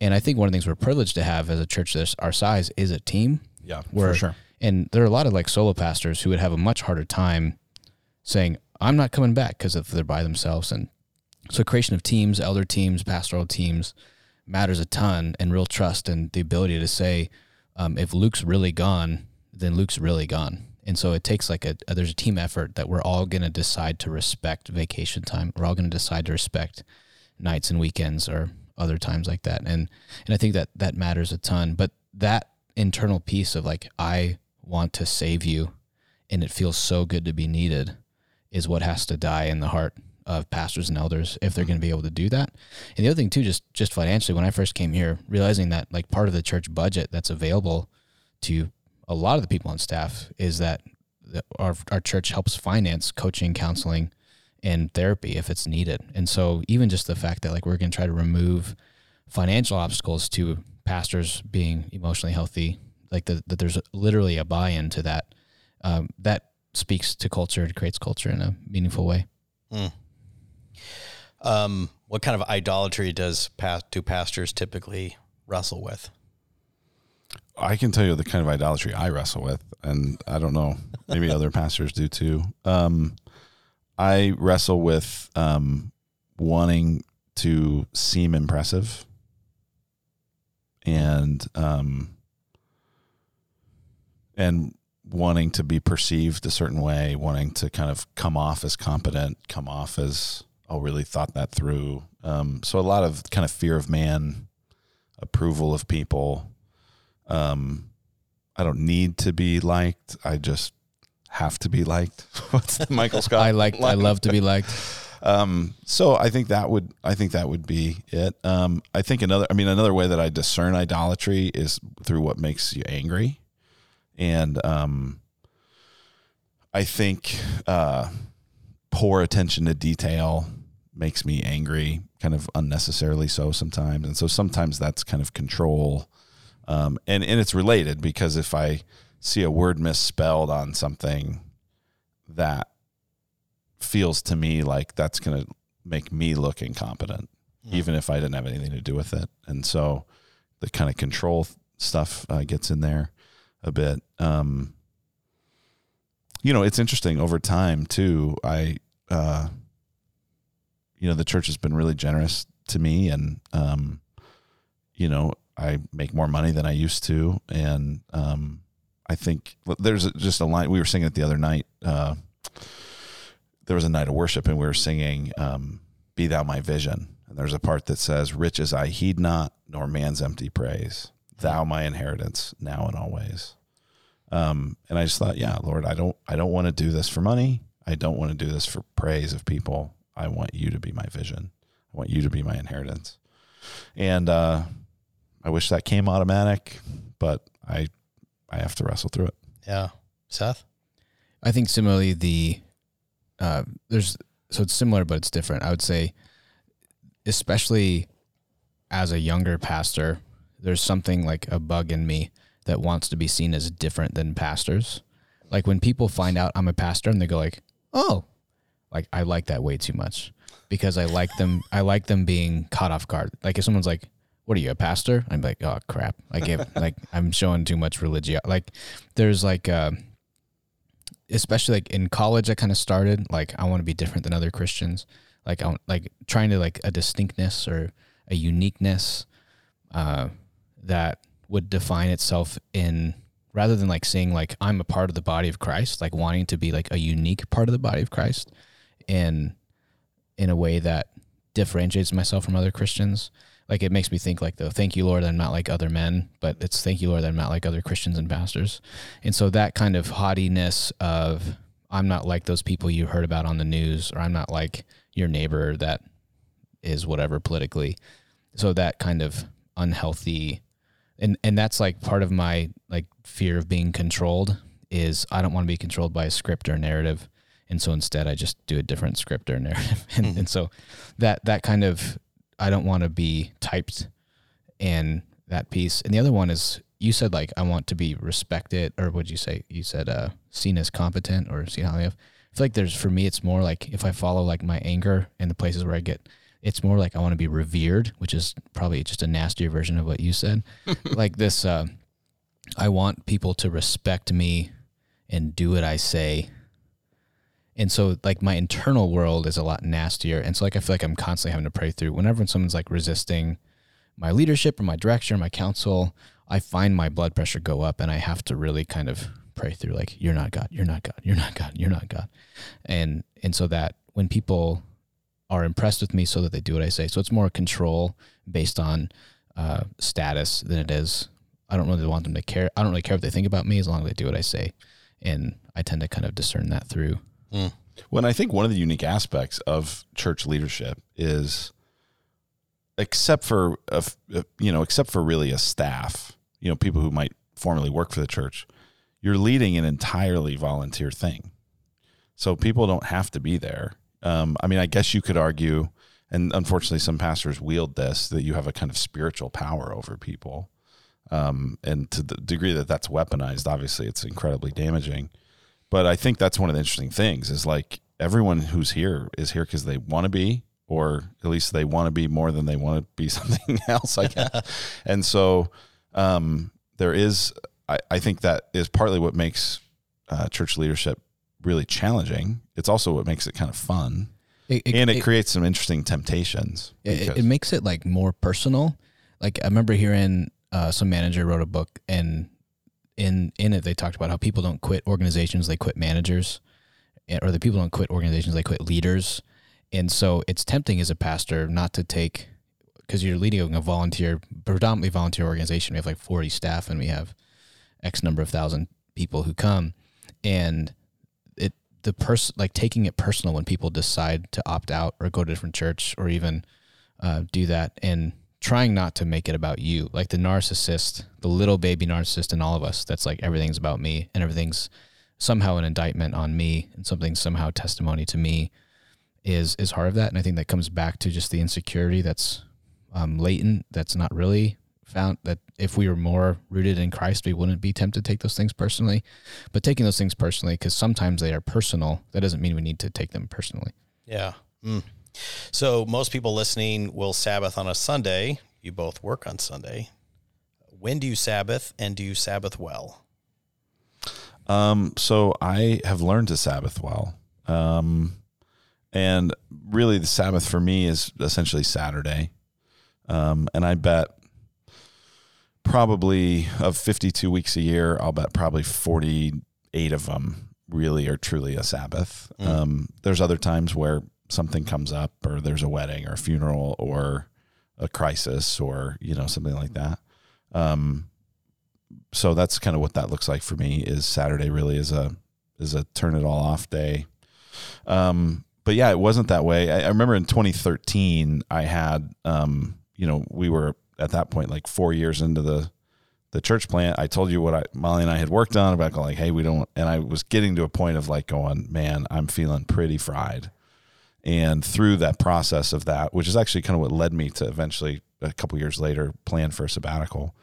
And I think one of the things we're privileged to have as a church that's our size is a team. yeah, Where, for sure. And there are a lot of like solo pastors who would have a much harder time saying, I'm not coming back because if they're by themselves. And so creation of teams, elder teams, pastoral teams matters a ton and real trust and the ability to say, um, if Luke's really gone, then Luke's really gone. And so it takes like a, a there's a team effort that we're all going to decide to respect vacation time. We're all going to decide to respect nights and weekends or other times like that. And and I think that that matters a ton. But that internal piece of like I want to save you and it feels so good to be needed is what has to die in the heart of pastors and elders if they're going to be able to do that. And the other thing too, just just financially, when I first came here, realizing that like part of the church budget that's available to a lot of the people on staff is that our our church helps finance coaching, counseling, and therapy if it's needed. And so even just the fact that like we're going to try to remove financial obstacles to pastors being emotionally healthy, like the, that there's literally a buy-in to that. Um, that speaks to culture, it creates culture in a meaningful way. Um, what kind of idolatry does past do pastors typically wrestle with? I can tell you the kind of idolatry I wrestle with, and I don't know, maybe *laughs* other pastors do too. Um, I wrestle with um, wanting to seem impressive and um, and wanting to be perceived a certain way, wanting to kind of come off as competent, come off as oh, really thought that through. Um, so a lot of kind of fear of man, approval of people. Um, I don't need to be liked. I just have to be liked. *laughs* What's the Michael Scott? I like, I love to be liked. Um, so I think that would I think that would be it. Um, I think another I mean another way that I discern idolatry is through what makes you angry, and um, I think uh, poor attention to detail makes me angry, kind of unnecessarily so sometimes, and so sometimes that's kind of control, um, and and it's related because if I see a word misspelled on something that feels to me like that's going to make me look incompetent, even if I didn't have anything to do with it. And so the kind of control stuff uh, gets in there a bit. Um, you know, it's interesting over time too. I, uh, you know, the church has been really generous to me, and um, you know, I make more money than I used to, and um, I think there's just a line we were singing it the other night. Uh, there was a night of worship and we were singing um, be thou my vision and there's a part that says riches i heed not nor man's empty praise thou my inheritance now and always um, and i just thought yeah lord i don't i don't want to do this for money. I don't want to do this for praise of people. I want you to be my vision. I want you to be my inheritance. And uh, i wish that came automatic but i i have to wrestle through it. Yeah, Seth. I think similarly the uh, there's so it's similar but it's different. I would say, especially as a younger pastor, there's something like a bug in me that wants to be seen as different than pastors. Like when people find out I'm a pastor and they go like, "Oh, like I like that way too much," because I like them. I like them being caught off guard. Like if someone's like, "What are you, a pastor?" I'm like, "Oh crap!" I gave like I'm showing too much religion. Like there's like. Uh, especially like in college, I kind of started like I want to be different than other Christians. Like I like trying to like a distinctness or a uniqueness uh, that would define itself in rather than like saying like I'm a part of the body of Christ, like wanting to be like a unique part of the body of Christ in in a way that differentiates myself from other Christians. Like it makes me think like though, thank you Lord I'm not like other men, but it's thank you Lord I'm not like other Christians and pastors. And so that kind of haughtiness of I'm not like those people you heard about on the news or I'm not like your neighbor that is whatever politically. So that kind of unhealthy and and that's like part of my like fear of being controlled is I don't want to be controlled by a script or a narrative. And so instead I just do a different script or narrative. *laughs* and, Mhm. and so that that kind of I don't want to be typed in that piece. And the other one is you said like I want to be respected or what'd you say? You said uh seen as competent or seen how I have. I feel like there's for me it's more like if I follow like my anger and the places where I get it's more like I want to be revered, which is probably just a nastier version of what you said. *laughs* like this uh I want people to respect me and do what I say. And so like my internal world is a lot nastier. And so like I feel like I'm constantly having to pray through whenever someone's like resisting my leadership or my direction or my counsel, I find my blood pressure go up and I have to really kind of pray through like you're not God, you're not God, you're not God, you're not God. And and so that when people are impressed with me so that they do what I say. So it's more control based on uh, status than it is. I don't really want them to care. I don't really care what they think about me as long as they do what I say. And I tend to kind of discern that through. When I think one of the unique aspects of church leadership is, except for a f- a- you know, except for really a staff, you know, people who might formerly work for the church, you're leading an entirely volunteer thing. So people don't have to be there. Um, I mean, I guess you could argue, and unfortunately, some pastors wield this that you have a kind of spiritual power over people. Um, and to the degree that that's weaponized, obviously, it's incredibly damaging. But I think that's one of the interesting things is like everyone who's here is here because they want to be, or at least they want to be more than they want to be *laughs* something else, I guess. *laughs* and so um, there is, I, I think that is partly what makes uh, church leadership really challenging. It's also what makes it kind of fun. It, and it, creates some interesting temptations. it, it makes it like more personal. Like I remember hearing uh, some manager wrote a book, and in in it they talked about how people don't quit organizations; they quit managers, or the people don't quit organizations; they quit leaders. And so it's tempting as a pastor not to take because you're leading a volunteer, predominantly volunteer organization. We have like 40 staff, and we have X number of thousand people who come, and it the person like taking it personal when people decide to opt out or go to a different church or even uh, do that and trying not to make it about you. Like the narcissist the little baby narcissist in all of us that's like everything's about me and everything's somehow an indictment on me and something somehow testimony to me is is hard of that. And i think that comes back to just the insecurity that's um, latent that's not really found that if we were more rooted in christ we wouldn't be tempted to take those things personally but taking those things personally because sometimes they are personal that doesn't mean we need to take them personally Yeah. Mm. So most people listening will Sabbath on a Sunday. You both work on Sunday. When do you Sabbath and do you Sabbath well? Um, so I have learned to Sabbath well. Um, and really the Sabbath for me is essentially Saturday. Um, and I bet probably of 52 weeks a year, I'll bet probably 48 of them really are truly a Sabbath. Mm. Um, there's other times where something comes up or there's a wedding or a funeral or a crisis or, you know, something like that. Um, so that's kind of what that looks like for me is Saturday really is a is a turn it all off day. Um, but yeah, it wasn't that way. I, I remember in 2013, I had um, you know we were at that point like four years into the the church plant, I told you what I, Molly and I had worked on about going like, hey, we don't, and I was getting to a point of like going, man, I'm feeling pretty fried. And through that process of that, which is actually kind of what led me to eventually a couple years later plan for a sabbatical.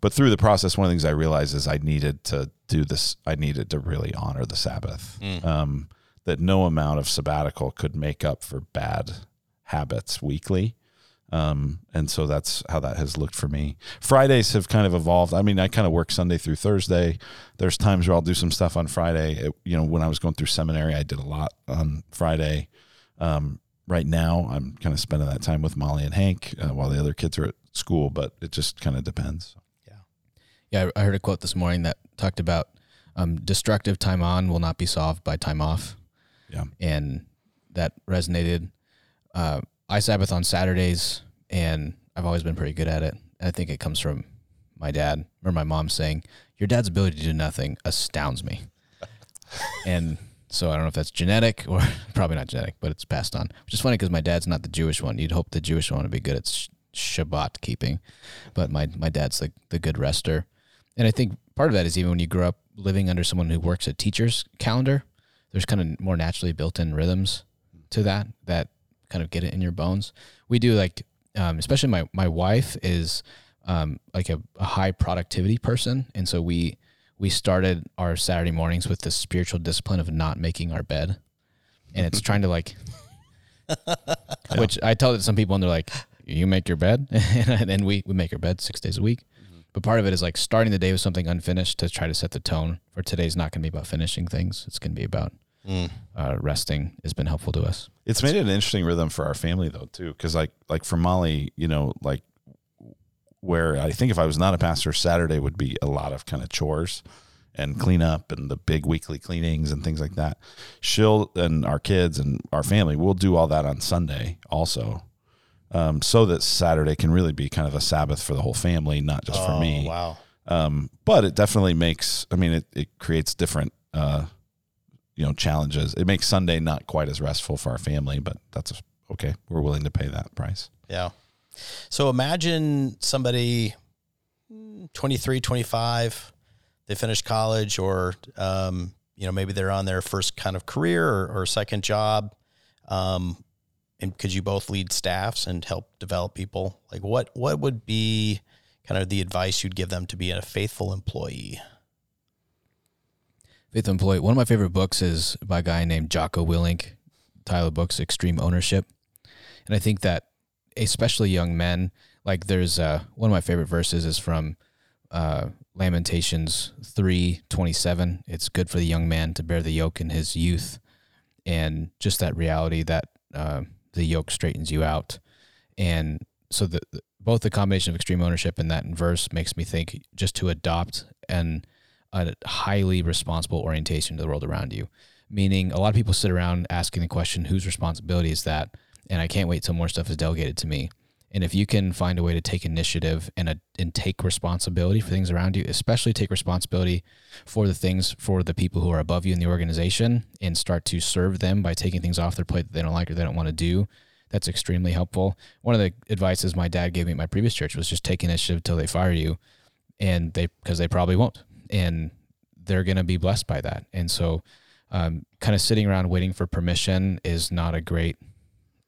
But through the process, one of the things I realized is I needed to do this. I needed to really honor the Sabbath. Um, that no amount of sabbatical could make up for bad habits weekly. Um, and so that's how that has looked for me. Fridays have kind of evolved. I mean, I kind of work Sunday through Thursday. There's times where I'll do some stuff on Friday. It, you know, when I was going through seminary, I did a lot on Friday. Um, right now, I'm kind of spending that time with Molly and Hank uh, while the other kids are at school, but it just kind of depends. Yeah, I I heard a quote this morning that talked about um, destructive time on will not be solved by time off. Yeah. And that resonated. Uh, I Sabbath on Saturdays, and I've always been pretty good at it. And I think it comes from my dad or my mom saying, Your dad's ability to do nothing astounds me. *laughs* and so I don't know if that's genetic or *laughs* probably not genetic, but it's passed on. Which is funny because my dad's not the Jewish one. You'd hope the Jewish one would be good at sh- Shabbat keeping, but my my dad's the the good rester. And I think part of that is even when you grow up living under someone who works a teacher's calendar, there's kind of more naturally built in rhythms to that that kind of get it in your bones. We do like, um, especially my my wife is um, like a, a high productivity person, and so we we started our Saturday mornings with the spiritual discipline of not making our bed, and it's trying to like, *laughs* which I tell it to some people, and they're like, "You make your bed," *laughs* and then we we make our bed six days a week. But part of it is like starting the day with something unfinished to try to set the tone for today's not going to be about finishing things. It's going to be about Mm. uh, resting has been helpful to us. It's made it an interesting rhythm for our family though too, because like like for Molly, you know, like where I think if I was not a pastor, Saturday would be a lot of kind of chores and cleanup and the big weekly cleanings and things like that. She'll and our kids and our family will do all that on Sunday also, um, so that Saturday can really be kind of a Sabbath for the whole family, not just for Oh, me. Wow. Um, but it definitely makes. I mean, it it creates different. Uh, you know challenges. It makes Sunday not quite as restful for our family, but that's okay. We're willing to pay that price. Yeah. So imagine somebody mm, 23, 25, they finished college or, um, you know, maybe they're on their first kind of career or, or second job. Um, and could you both lead staffs and help develop people? Like what, what would be kind of the advice you'd give them to be a faithful employee? Faith Employee. One of my favorite books is by a guy named Jocko Willink, Tyler Books, Extreme Ownership. And I think that especially young men, like there's uh, one of my favorite verses is from uh, Lamentations three twenty seven. It's good for the young man to bear the yoke in his youth, and just that reality that uh, the yoke straightens you out. And so the- both the combination of extreme ownership and that verse makes me think just to adopt and a highly responsible orientation to the world around you. Meaning, a lot of people sit around asking the question, whose responsibility is that? And I can't wait till more stuff is delegated to me. And if you can find a way to take initiative and, a, and take responsibility for things around you, especially take responsibility for the things for the people who are above you in the organization and start to serve them by taking things off their plate that they don't like or they don't want to do, that's extremely helpful. One of the advices my dad gave me at my previous church was just take initiative until they fire you. And they, because they probably won't and they're going to be blessed by that. And so, um, kind of sitting around waiting for permission is not a great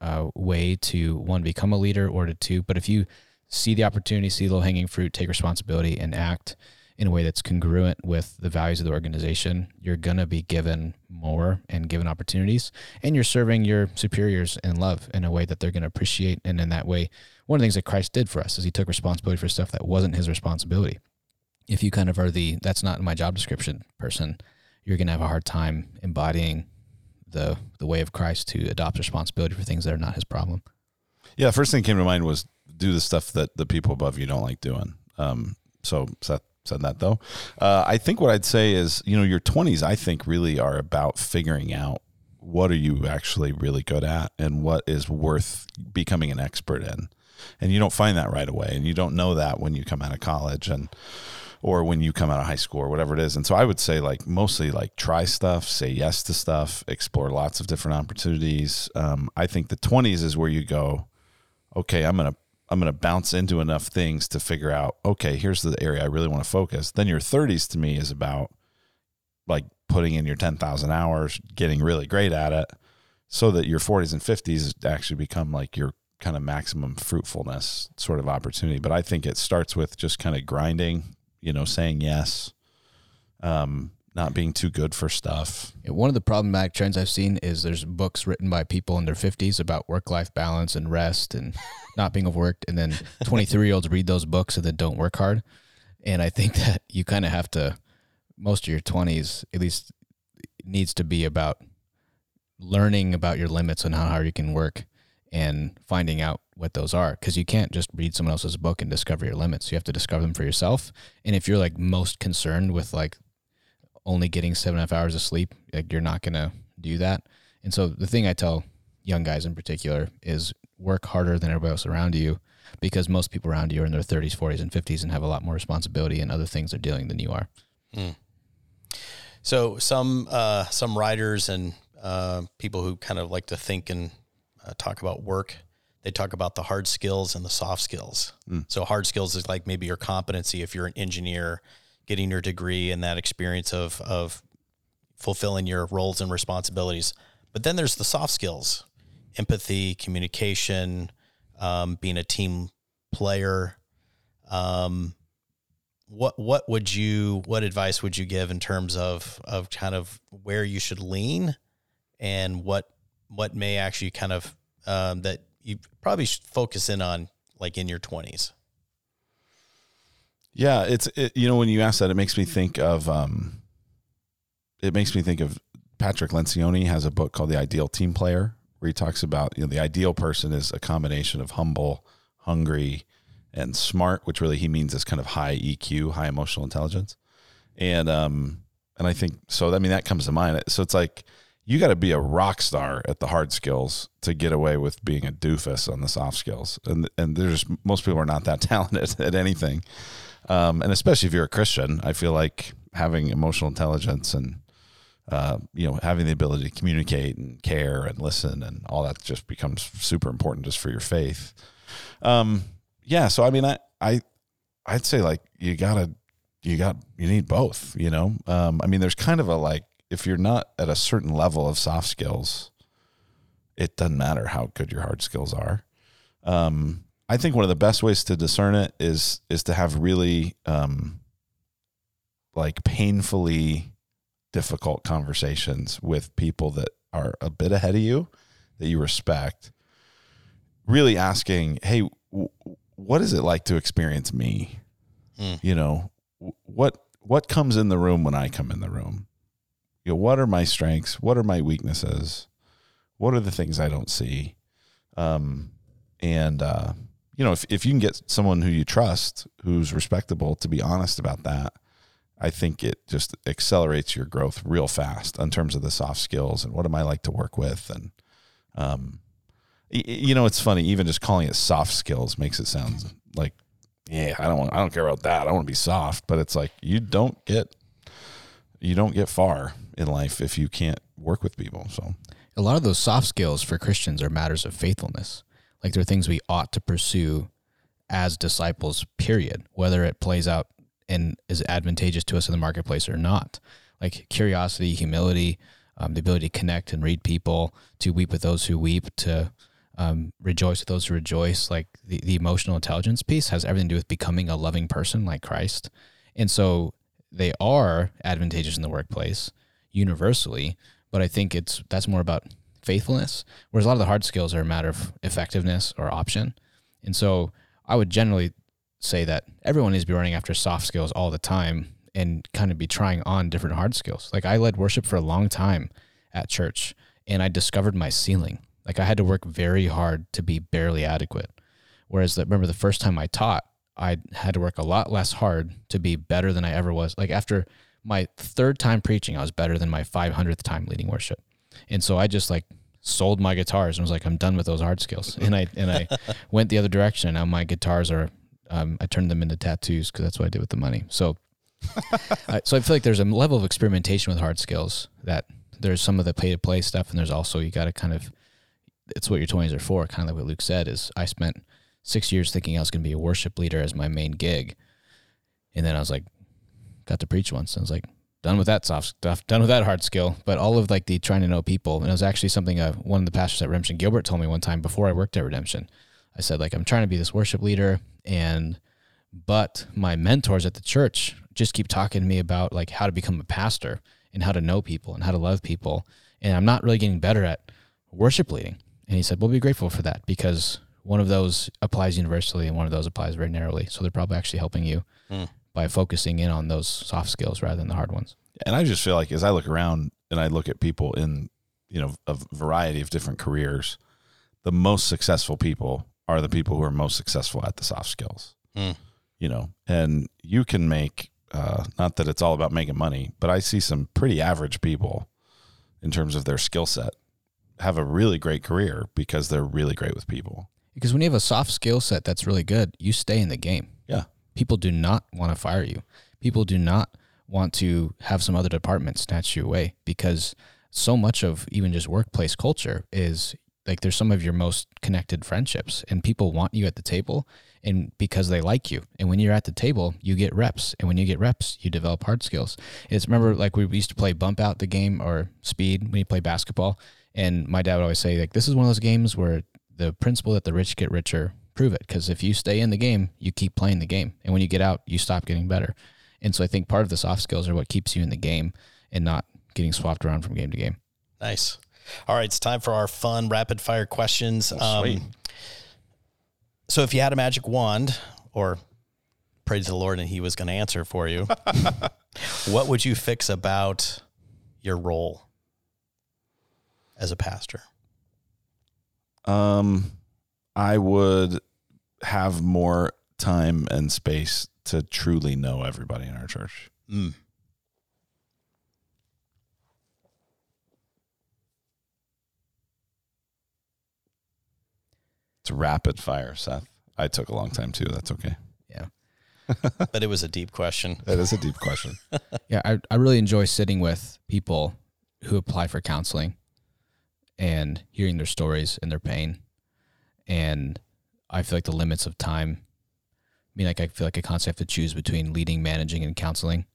uh, way to one become a leader or to two. But if you see the opportunity, see the low hanging fruit, take responsibility, and act in a way that's congruent with the values of the organization, you're going to be given more and given opportunities. And you're serving your superiors in love in a way that they're going to appreciate. And in that way, one of the things that Christ did for us is he took responsibility for stuff that wasn't his responsibility if you kind of are the that's not in my job description person, you're going to have a hard time embodying the the way of Christ to adopt responsibility for things that are not his problem. Yeah, first thing that came to mind was do the stuff that the people above you don't like doing. Um, so Seth said that though. Uh, I think what I'd say is, you know, your 20s, I think really are about figuring out what are you actually really good at and what is worth becoming an expert in. And you don't find that right away. And you don't know that when you come out of college and, or when you come out of high school or whatever it is. And so I would say like mostly like try stuff, say yes to stuff, explore lots of different opportunities. Um, I think the 20s is where you go, okay, I'm going to I'm going to bounce into enough things to figure out, okay, here's the area I really want to focus. Then your 30s to me is about like putting in your 10,000 hours, getting really great at it so that your 40s and 50s actually become like your kind of maximum fruitfulness sort of opportunity. But I think it starts with just kind of grinding, you know, saying yes, um, not being too good for stuff. One of the problematic trends I've seen is there's books written by people in their 50s about work life balance and rest and *laughs* not being overworked. And then 23 year olds read those books and then don't work hard. And I think *laughs* that you kind of have to, most of your 20s, at least, needs to be about learning about your limits and how hard you can work and finding out what those are because you can't just read someone else's book and discover your limits. You have to discover them for yourself. And if you're like most concerned with like only getting seven and a half hours of sleep like you're not gonna do that. And so the thing i tell young guys in particular is work harder than everybody else around you because most people around you are in their 30s 40s and 50s and have a lot more responsibility and other things they're dealing than you are. So some uh, some writers and uh, people who kind of like to think and uh, talk about work, they talk about the hard skills and the soft skills. So hard skills is like maybe your competency if you're an engineer, getting your degree and that experience of of fulfilling your roles and responsibilities. But then there's the soft skills, empathy, communication, um, being a team player. Um, what what would you what advice would you give in terms of of kind of where you should lean and what what may actually kind of um, that you probably should focus in on like in your 20s Yeah, it's it, you know when you ask that, it makes me think of um, it makes me think of Patrick Lencioni has a book called The Ideal Team Player, where he talks about you know the ideal person is a combination of humble, hungry, and smart, which really he means is kind of high EQ, high emotional intelligence, and um, and I think so. I mean that comes to mind. So it's like you got to be a rock star at the hard skills to get away with being a doofus on the soft skills, and and there's most people are not that *laughs* talented at anything. Um, and especially if you're a Christian, I feel like having emotional intelligence and uh, you know having the ability to communicate and care and listen and all that just becomes super important just for your faith. Um, yeah, so I mean, I I I'd say like you gotta you got you need both. You know, um, I mean, there's kind of a like if you're not at a certain level of soft skills, it doesn't matter how good your hard skills are. Um, I think one of the best ways to discern it is is to have really um, like painfully difficult conversations with people that are a bit ahead of you that you respect. Really asking, hey, w- what is it like to experience me? Mm. You know, w- what what comes in the room when I come in the room? You know, what are my strengths? What are my weaknesses? What are the things I don't see? Um, and uh, you know, if if you can get someone who you trust, who's respectable, to be honest about that, I think it just accelerates your growth real fast in terms of the soft skills and what am I like to work with and um, you know, it's funny. Even just calling it soft skills makes it sound like, yeah, I don't want, I don't care about that. I want to be soft, but it's like you don't get, you don't get far in life if you can't work with people. So a lot of those soft skills for Christians are matters of faithfulness. Like they're things we ought to pursue as disciples, period, whether it plays out and is advantageous to us in the marketplace or not. Like curiosity, humility, um, the ability to connect and read people, to weep with those who weep, to um, rejoice with those who rejoice. Like the, the emotional intelligence piece has everything to do with becoming a loving person like Christ. And so they are advantageous in the workplace universally, but I think it's that's more about faithfulness. Whereas a lot of the hard skills are a matter of effectiveness or option. And so I would generally say that everyone needs to be running after soft skills all the time and kind of be trying on different hard skills. Like I led worship for a long time at church and I discovered my ceiling. Like I had to work very hard to be barely adequate. Whereas the, remember the first time I taught, I had to work a lot less hard to be better than I ever was. Like after my third time preaching, I was better than my 500th time leading worship. And so I just like sold my guitars and was like, I'm done with those hard skills. *laughs* And I, and I *laughs* went the other direction. And now my guitars are, um, I turned them into tattoos because that's what I did with the money. So, *laughs* I so I feel like there's a level of experimentation with hard skills that there's some of the pay to play stuff. And there's also, you got to kind of, it's what your 20s are for. Kind of like what Luke said is I spent six years thinking I was going to be a worship leader as my main gig. And then I was like, got to preach once. I was like, done with that soft stuff, done with that hard skill. But all of like the trying to know people, and it was actually something uh, one of the pastors at Redemption, Gilbert, told me one time before I worked at Redemption. I said like I'm trying to be this worship leader, and but my mentors at the church just keep talking to me about like how to become a pastor and how to know people and how to love people, and I'm not really getting better at worship leading. And he said, "We'll be grateful for that because one of those applies universally and one of those applies very narrowly. So they're probably actually helping you Mm. by focusing in on those soft skills rather than the hard ones." And I just feel like as I look around and I look at people in, you know, a variety of different careers, the most successful people are the people who are most successful at the soft skills. Mm. You know, and you can make uh, not that it's all about making money, but I see some pretty average people in terms of their skill set have a really great career because they're really great with people. Because when you have a soft skill set that's really good, you stay in the game. Yeah. People do not want to fire you. People do not want to have some other department snatch you away because so much of even just workplace culture is like there's some of your most connected friendships and people want you at the table and because they like you. And when you're at the table, you get reps. And when you get reps, you develop hard skills. It's remember like we used to play bump out the game or speed when you play basketball. And my dad would always say, like, this is one of those games where the principle that the rich get richer prove it. Because if you stay in the game, you keep playing the game. And when you get out, you stop getting better. And so I think part of the soft skills are what keeps you in the game and not getting swapped around from game to game. Nice. All right, it's time for our fun rapid fire questions. Oh, sweet. Um, so, if you had a magic wand, or pray to the Lord and He was going to answer for you, *laughs* what would you fix about your role as a pastor? Um, I would have more time and space to truly know everybody in our church. Mm. It's rapid fire, Seth. I took a long time too. That's okay. Yeah. *laughs* But it was a deep question. That is a deep question. *laughs* Yeah. I, I really enjoy sitting with people who apply for counseling and hearing their stories and their pain. And I feel like the limits of time. I mean, like I feel like I constantly have to choose between leading, managing, and counseling.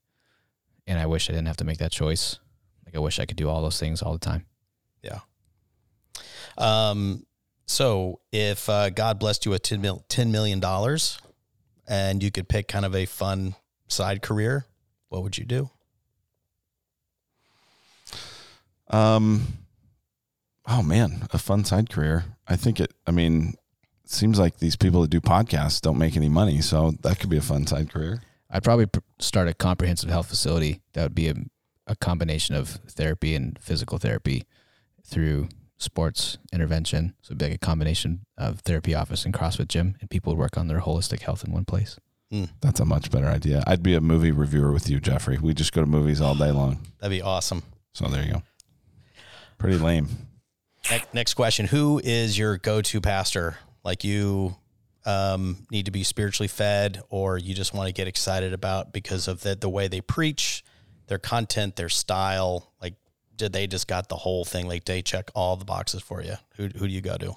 And I wish I didn't have to make that choice. Like I wish I could do all those things all the time. Yeah. Um, so, if uh, God blessed you with 10, mil- $10 million and you could pick kind of a fun side career, what would you do? Um, oh man, a fun side career. I think it. I mean, it seems like these people that do podcasts don't make any money, so that could be a fun side career. I'd probably pr- start a comprehensive health facility that would be a, a combination of therapy and physical therapy through sports intervention. So it'd be like a combination of therapy office and CrossFit gym, and people would work on their holistic health in one place. Hmm. That's a much better idea. I'd be a movie reviewer with you, Jeffrey. We just go to movies all day long. That'd be awesome. So there you go. Pretty lame. Next, next question Who is your go to pastor? Like you um, need to be spiritually fed, or you just want to get excited about because of the, the way they preach, their content, their style? Like, did they just got the whole thing? Like, they check all the boxes for you? Who, who do you go to?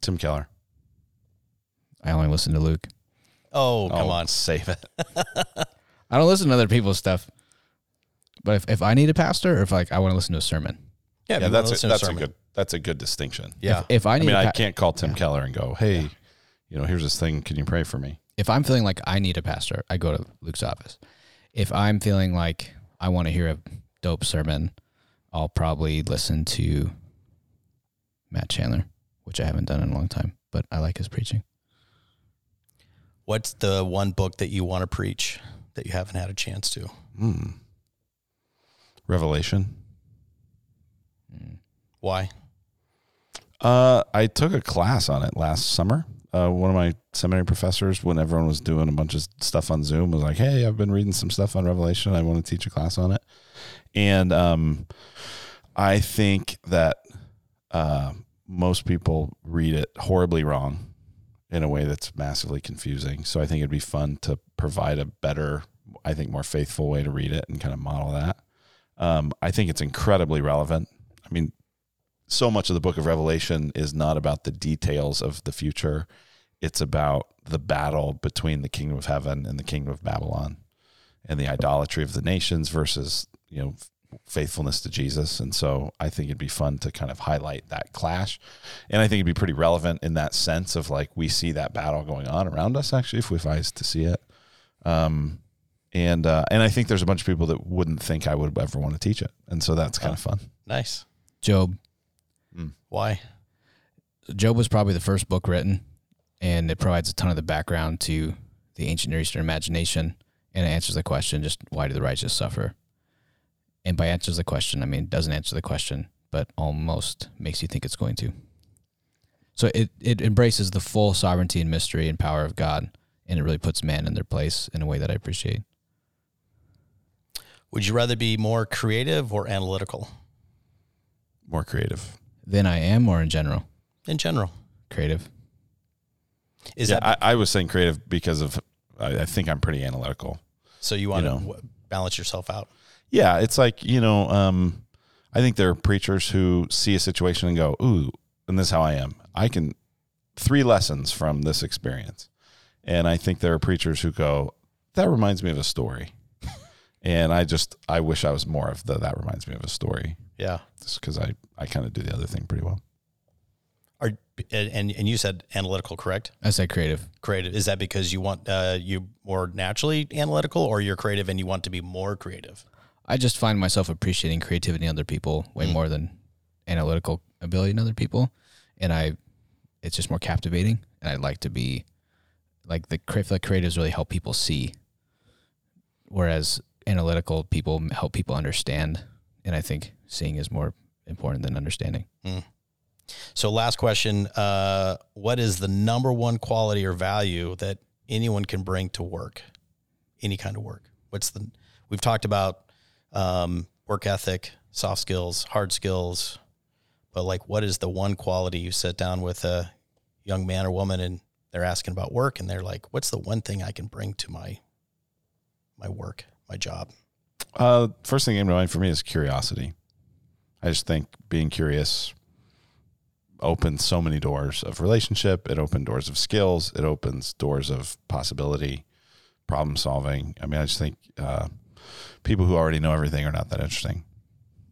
Tim Keller. I only listen to Luke. Oh, come Oh, on. save it. *laughs* I don't listen to other people's stuff. But if, if I need a pastor or if like I want to listen to a sermon, Yeah, Yeah, that's a, that's a sermon. good that's a good distinction. Yeah. if, if I I mean, a I pa- can't call Tim Keller and go, "Hey, you know, here's this thing. Can you pray for me?" if I'm feeling like I need a pastor, I go to Luke's office. If I'm feeling like I want to hear a dope sermon, I'll probably listen to Matt Chandler, which I haven't done in a long time, but I like his preaching. What's the one book that you want to preach that you haven't had a chance to? Hmm. Revelation. Why? Uh, I took a class on it last summer. Uh, one of my seminary professors, when everyone was doing a bunch of stuff on Zoom, was like, "Hey, I've been reading some stuff on Revelation. I want to teach a class on it." And um, I think that uh, most people read it horribly wrong in a way that's massively confusing. So I think it'd be fun to provide a better, I think, more faithful way to read it and kind of model that. Um, I think it's incredibly relevant. I mean, so much of the book of Revelation is not about the details of the future. it's about the battle between the kingdom of heaven and the kingdom of Babylon and the idolatry of the nations versus, you know, faithfulness to Jesus. And so I think it'd be fun to kind of highlight that clash. And I think it'd be pretty relevant in that sense of like we see that battle going on around us actually if we have eyes to see it. Um and uh, and I think there's a bunch of people that wouldn't think I would ever want to teach it. And so that's kind of fun. Nice. Job. Hmm. Why? Job was probably the first book written, and it provides a ton of the background to the ancient Near Eastern imagination, and it answers the question: just why do the righteous suffer? And by answers the question, I mean it doesn't answer the question, but almost makes you think it's going to. So it it embraces the full sovereignty and mystery and power of God, and it really puts man in their place in a way that I appreciate. Would you rather be more creative or analytical More creative. Than I am, or in general, in general? creative. Is yeah, that I, I was saying creative because of I, I think I'm pretty analytical. so you want you to know. w- balance yourself out? Yeah, it's like you know, um, I think there are preachers who see a situation and go, "Ooh," and this is how I am. I can three lessons from this experience, and I think there are preachers who go, "That reminds me of a story," *laughs* and I just I wish I was more of the that reminds me of a story, Yeah. just because I I kind of do the other thing pretty well. Are and and you said analytical, correct? I say creative. Creative. Is that because you want uh, you more naturally analytical, or you're creative and you want to be more creative? I just find myself appreciating creativity in other people way more than analytical ability in other people, and I, it's just more captivating, and I like to be, like the cra- like creatives really help people see, whereas analytical people help people understand, and I think seeing is more important than understanding. So, last question: uh, What is the number one quality or value that anyone can bring to work, any kind of work? What's the? We've talked about um, work ethic, soft skills, hard skills, but like, what is the one quality you sit down with a young man or woman and they're asking about work, and they're like, "What's the one thing I can bring to my my work, my job?" Uh, first thing that came to mind for me is curiosity. I just think being curious opens so many doors of relationship. It opens doors of skills. It opens doors of possibility, problem solving. I mean, I just think uh, people who already know everything are not that interesting.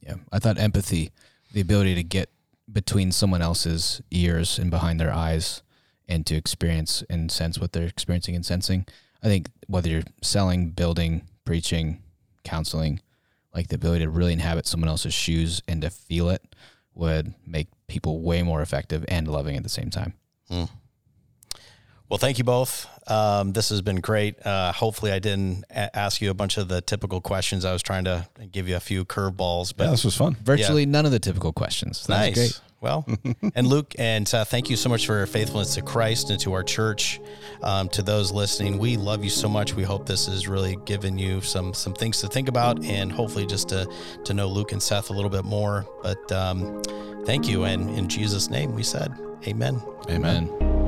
Yeah, I thought empathy, the ability to get between someone else's ears and behind their eyes, and to experience and sense what they're experiencing and sensing. I think whether you're selling, building, preaching, counseling, like the ability to really inhabit someone else's shoes and to feel it would make people way more effective and loving at the same time. Well, thank you both. Um, this has been great. Uh, hopefully, I didn't a- ask you a bunch of the typical questions. I was trying to give you a few curveballs, but Yeah, this was fun. Virtually none of the typical questions. That nice. great. Well, *laughs* and Luke and Seth, thank you so much for your faithfulness to Christ and to our church. Um, to those listening, we love you so much. We hope this has really given you some some things to think about, and hopefully just to to know Luke and Seth a little bit more. But um, thank you, and in Jesus' name, we said, Amen. Amen. Amen.